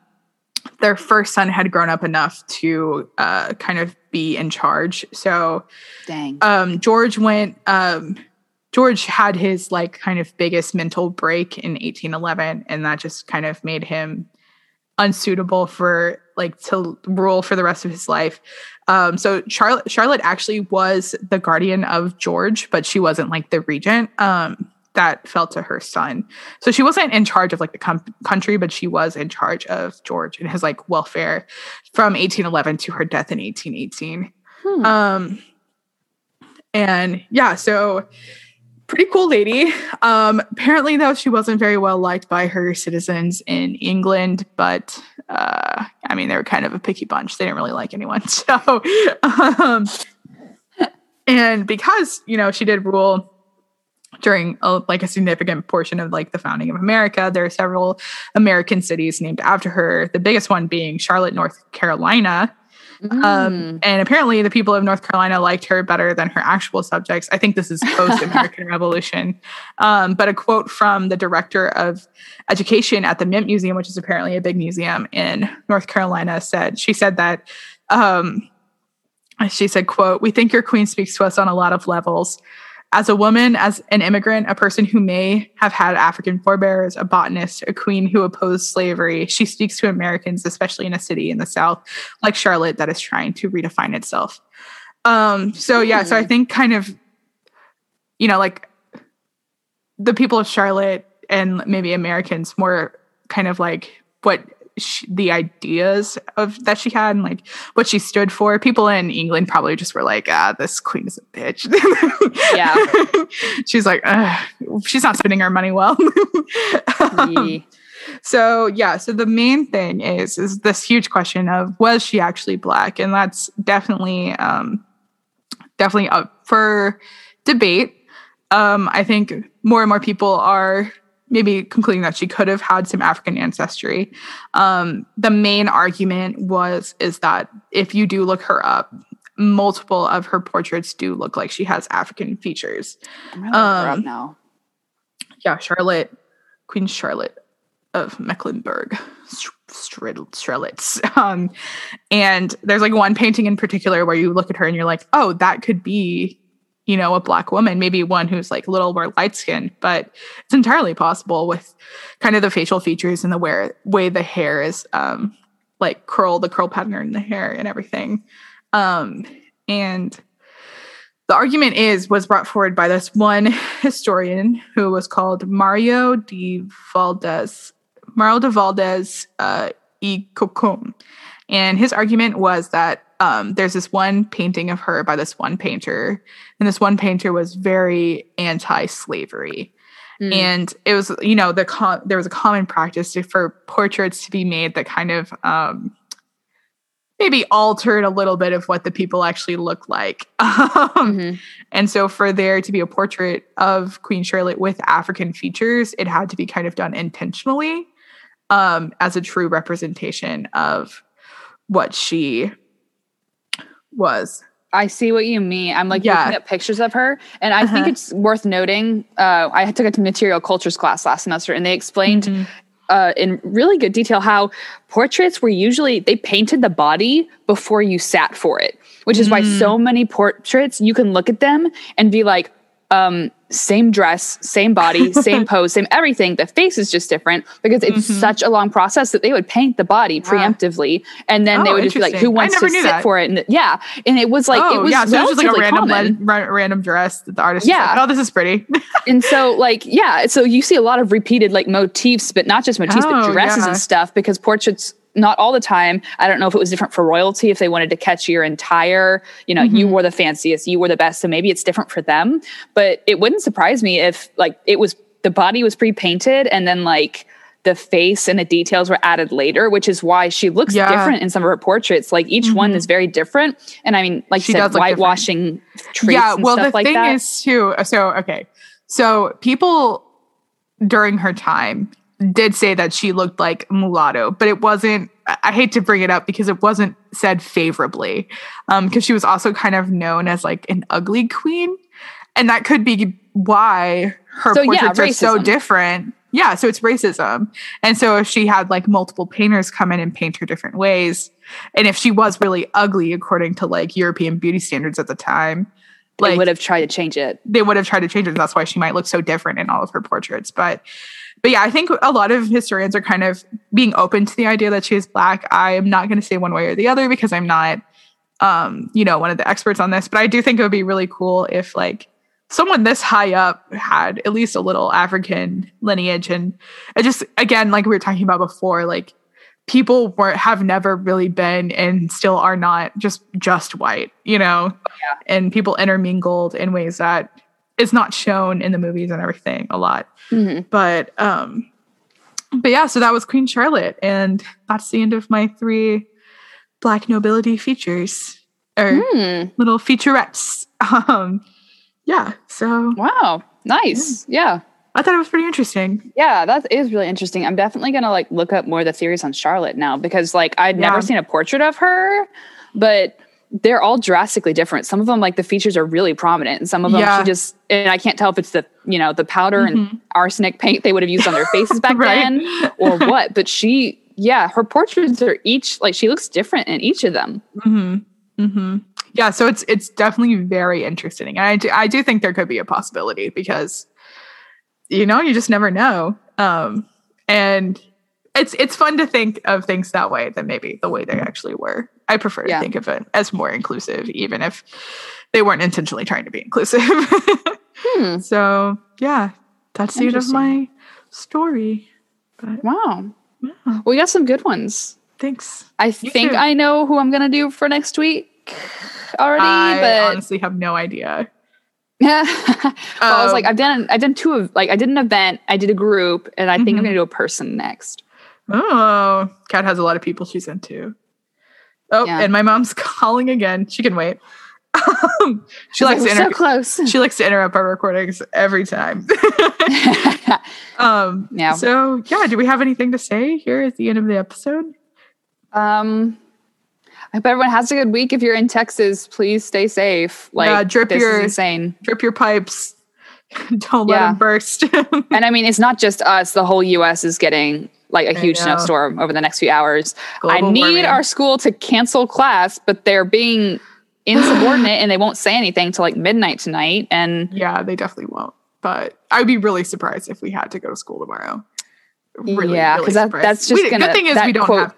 their first son had grown up enough to uh, kind of be in charge. So, dang, um, George went um, George had his like kind of biggest mental break in 1811, and that just kind of made him unsuitable for like to rule for the rest of his life. Um, so Charlotte Charlotte actually was the guardian of George, but she wasn't like the regent. Um, that fell to her son. So she wasn't in charge of like the com- country, but she was in charge of George and his like welfare from 1811 to her death in 1818. Hmm. Um, and yeah, so pretty cool lady. Um, apparently, though, she wasn't very well liked by her citizens in England, but uh, I mean, they were kind of a picky bunch. They didn't really like anyone. So, um, and because, you know, she did rule during a, like a significant portion of like the founding of America, there are several American cities named after her, the biggest one being Charlotte, North Carolina mm. Um, and apparently, the people of North Carolina liked her better than her actual subjects. I think this is post American Revolution. Um, but a quote from the director of education at the Mint Museum, which is apparently a big museum in North Carolina, said she said that. Um, she said, "quote We think your queen speaks to us on a lot of levels." As a woman, as an immigrant, a person who may have had African forebears, a botanist, a queen who opposed slavery, she speaks to Americans, especially in a city in the South like Charlotte that is trying to redefine itself. Um, so, yeah, so I hmm. think kind of, you know, like the people of Charlotte and maybe Americans more kind of like what she, the ideas of that she had and like what she stood for. People in England probably just were like, "Ah, this queen is a bitch." yeah, she's like, she's not spending her money well. um, so yeah, so the main thing is is this huge question of was she actually black, and that's definitely um, definitely up for debate. Um, I think more and more people are maybe concluding that she could have had some African ancestry. Um, the main argument was is that if you do look her up, multiple of her portraits do look like she has African features. Um, now. Yeah, Charlotte, Queen Charlotte of Mecklenburg, Strelitz. Um, and there's like one painting in particular where you look at her and you're like, oh, that could be you know, a black woman, maybe one who's like a little more light skinned, but it's entirely possible with kind of the facial features and the way, the hair is um, like curl, the curl pattern in the hair and everything. Um, and the argument is was brought forward by this one historian who was called Mario de Valdes, Mario de Valdes uh, y Cocom. And his argument was that um, there's this one painting of her by this one painter, and this one painter was very anti-slavery. Mm. And it was, you know, the com- there was a common practice to, for portraits to be made that kind of um, maybe altered a little bit of what the people actually look like. Um, mm-hmm. And so, for there to be a portrait of Queen Charlotte with African features, it had to be kind of done intentionally um, as a true representation of what she was. I see what you mean. I'm like yeah. looking at pictures of her, and I uh-huh. think it's worth noting. Uh, I took a material cultures class last semester, and they explained mm-hmm. uh, in really good detail how portraits were usually they painted the body before you sat for it, which is mm. why so many portraits you can look at them and be like, um, same dress, same body, same pose, same everything. The face is just different because it's Mhm. such a long process that they would paint the body preemptively, and then they Oh, would just be like, "Who wants to sit that. for it?" And yeah, and it was like it oh was yeah, so just like a random common. le- ra- random dress that the artist. Yeah. Like, oh, this is pretty. and so like yeah so you see a lot of repeated like motifs but not just motifs but Oh, dresses yeah. and stuff because portraits not all the time i don't know if it was different for royalty if they wanted to catch your entire you know you Mhm. were the fanciest you were the best so maybe it's different for them but it wouldn't surprise me if like it was the body was pre-painted and then like the face and the details were added later which is why she looks Yeah. different in some of her portraits like each one Mhm. is very different and i mean like She you said whitewashing traits yeah. and Well, stuff the like thing that is too. So okay, so people during her time did say that she looked like mulatto, but it wasn't. I hate to bring it up because it wasn't said favorably, um, because she was also kind of known as like an ugly queen, and that could be why her So, yeah, portraits are so different. Yeah, so it's racism, and so if she had like multiple painters come in and paint her different ways, and if she was really ugly according to like European beauty standards at the time, they like would have tried to change it they would have tried to change it. That's why she might look so different in all of her portraits. But but yeah, I think a lot of historians are kind of being open to the idea that she is black. I am not going to say one way or the other because I'm not um, you know, one of the experts on this, but I do think it would be really cool if like someone this high up had at least a little African lineage and it just again like we were talking about before like people were have never really been and still are not just just white, you know. yeah. And people intermingled in ways that is not shown in the movies and everything a lot. Mhm. But um but yeah, so that was Queen Charlotte and that's the end of my three black nobility features or Hmm. little featurettes. Um yeah, so Wow. Nice. Yeah. I thought it was pretty interesting. Yeah, that is really interesting. I'm definitely gonna like look up more of the theories on Charlotte now because like I'd Yeah. never seen a portrait of her, but they're all drastically different. Some of them like the features are really prominent, and some of them Yeah. she just and I can't tell if it's the you know the powder and Mhm. arsenic paint they would have used on their faces back Right. then or what. But she, yeah, her portraits are each like she looks different in each of them. Mm-hmm. Mm-hmm. Yeah, so it's it's definitely very interesting, and I do, I do think there could be a possibility because you know you just never know, um, and it's it's fun to think of things that way than maybe the way they actually were. I prefer to Yeah. think of it as more inclusive, even if they weren't intentionally trying to be inclusive. Hmm. so yeah, that's the end of my story. But Wow. yeah, We got some good ones. thanks. I You think too. I know who I'm gonna do for next week already, I but honestly have no idea. yeah. well, I was like, Um, I've done I've done two of like I did an event, I did a group, and I think Mhm. I'm gonna do a person next. Oh, Kat has a lot of people she's into. Oh, Yeah. and my mom's calling again. She can wait. Um, she likes to inter- so close. she likes to interrupt our recordings every time. um, Yeah. So yeah, do we have anything to say here at the end of the episode? um I hope everyone has a good week. If you're in Texas, please stay safe. Like Yeah, drip this your- is insane. Drip your pipes. Don't let them burst. And I mean, it's not just us. The whole U.S. is getting like a huge snowstorm over the next few hours. I need warming. our school to cancel class, but they're being insubordinate and they won't say anything till like midnight tonight. And Yeah, they definitely won't. But I'd be really surprised if we had to go to school tomorrow. Really, Yeah, really 'cause that- that's just We- gonna- good thing is we don't quote- have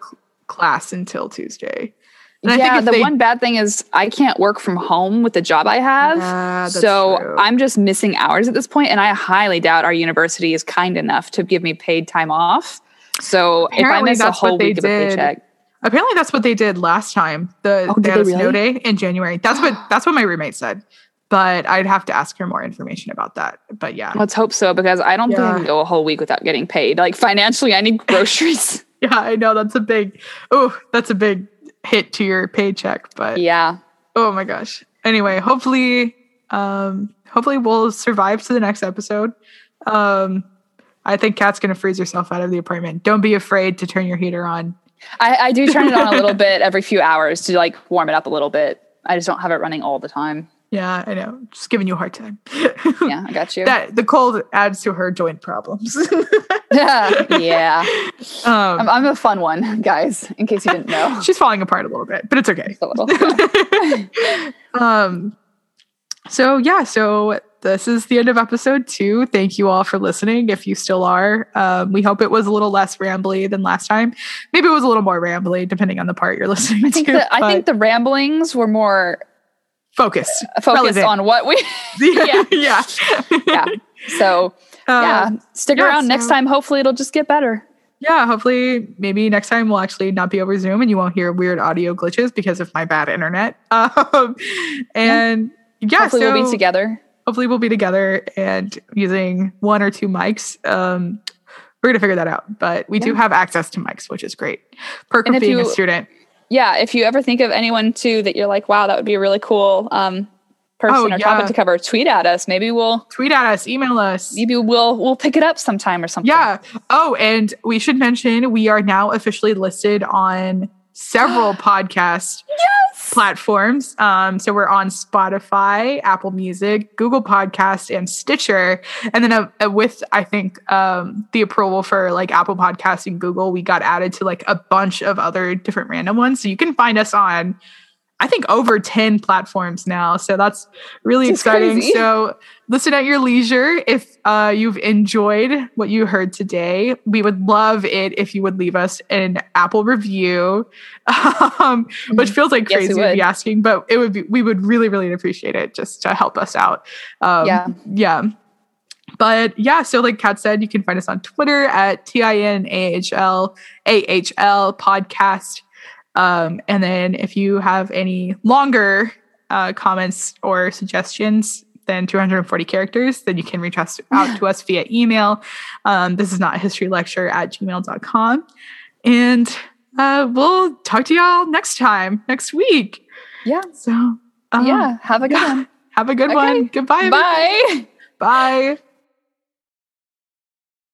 class until Tuesday. And I yeah, think the they- one bad thing is I can't work from home with the job I have. Yeah, so true. I'm just missing hours at this point, and I highly doubt our university is kind enough to give me paid time off. So if I Apparently miss a that's what whole they week of a did. paycheck, Apparently that's what they did last time. The Oh, they did had a they snow really? day in January. That's what that's what my roommate said. But I'd have to ask her more information about that. But yeah. let's hope so because I don't think I can go a whole week without getting paid. Like financially, I need groceries. Yeah, I know that's a big oh, that's a big hit to your paycheck. But yeah. oh my gosh. Anyway, hopefully um hopefully we'll survive to the next episode. Um I think Kat's gonna freeze herself out of the apartment. Don't be afraid to turn your heater on. I, I do turn it on a little bit every few hours to like warm it up a little bit. I just don't have it running all the time. Yeah, I know. Just giving you a hard time. Yeah, I got you. that the cold adds to her joint problems. yeah. um, I'm, I'm a fun one, guys, in case you didn't know. she's falling apart a little bit, but it's okay. Just a little. um, so yeah, so this is the end of episode two. Thank you all for listening. If you still are, um, we hope it was a little less rambly than last time. Maybe it was a little more rambly, depending on the part you're listening I think to. the, I think the ramblings were more focused, focused relevant. on what we. yeah, yeah, yeah. So yeah, Um, stick yeah, around next time. Hopefully, it'll just get better. yeah. Hopefully, maybe next time we'll actually not be over Zoom, and you won't hear weird audio glitches because of my bad internet. Um, and yeah, Hopefully, so we'll be together. Hopefully we'll be together and using one or two mics. Um, we're gonna figure that out, but we do have access to mics, which is great. Perk of if being a you- student. Yeah, if you ever think of anyone too that you're like, wow, that would be a really cool um, person Oh, or yeah. topic to cover, tweet at us. Maybe we'll Tweet at us, email us. maybe we'll we'll pick it up sometime or something. Yeah. Oh, and we should mention we are now officially listed on several podcast Yes. platforms. Um, so we're on Spotify, Apple Music, Google Podcast, and Stitcher. And then uh, uh, with I think um, the approval for like Apple Podcasts and Google, we got added to like a bunch of other different random ones. So you can find us on. I think over 10 platforms now. So that's really Just exciting. crazy. So listen at your leisure. If uh, you've enjoyed what you heard today, we would love it if you would leave us an Apple review, um, which feels like Mm-hmm. Yes, crazy to be asking, but it would be, we would really, really appreciate it just to help us out. Um, Yeah. Yeah. But yeah, so like Kat said, you can find us on Twitter at T I N A H L A H L podcast. Um, and then if you have any longer uh, comments or suggestions than 240 characters, then you can reach us out to us via email. Um, this is not history lecture at gmail.com. And uh, we'll talk to y'all next time, next week. Yeah. So um, yeah. Have a good yeah. one. Have a good Okay. one. Goodbye. everybody. Bye. Bye.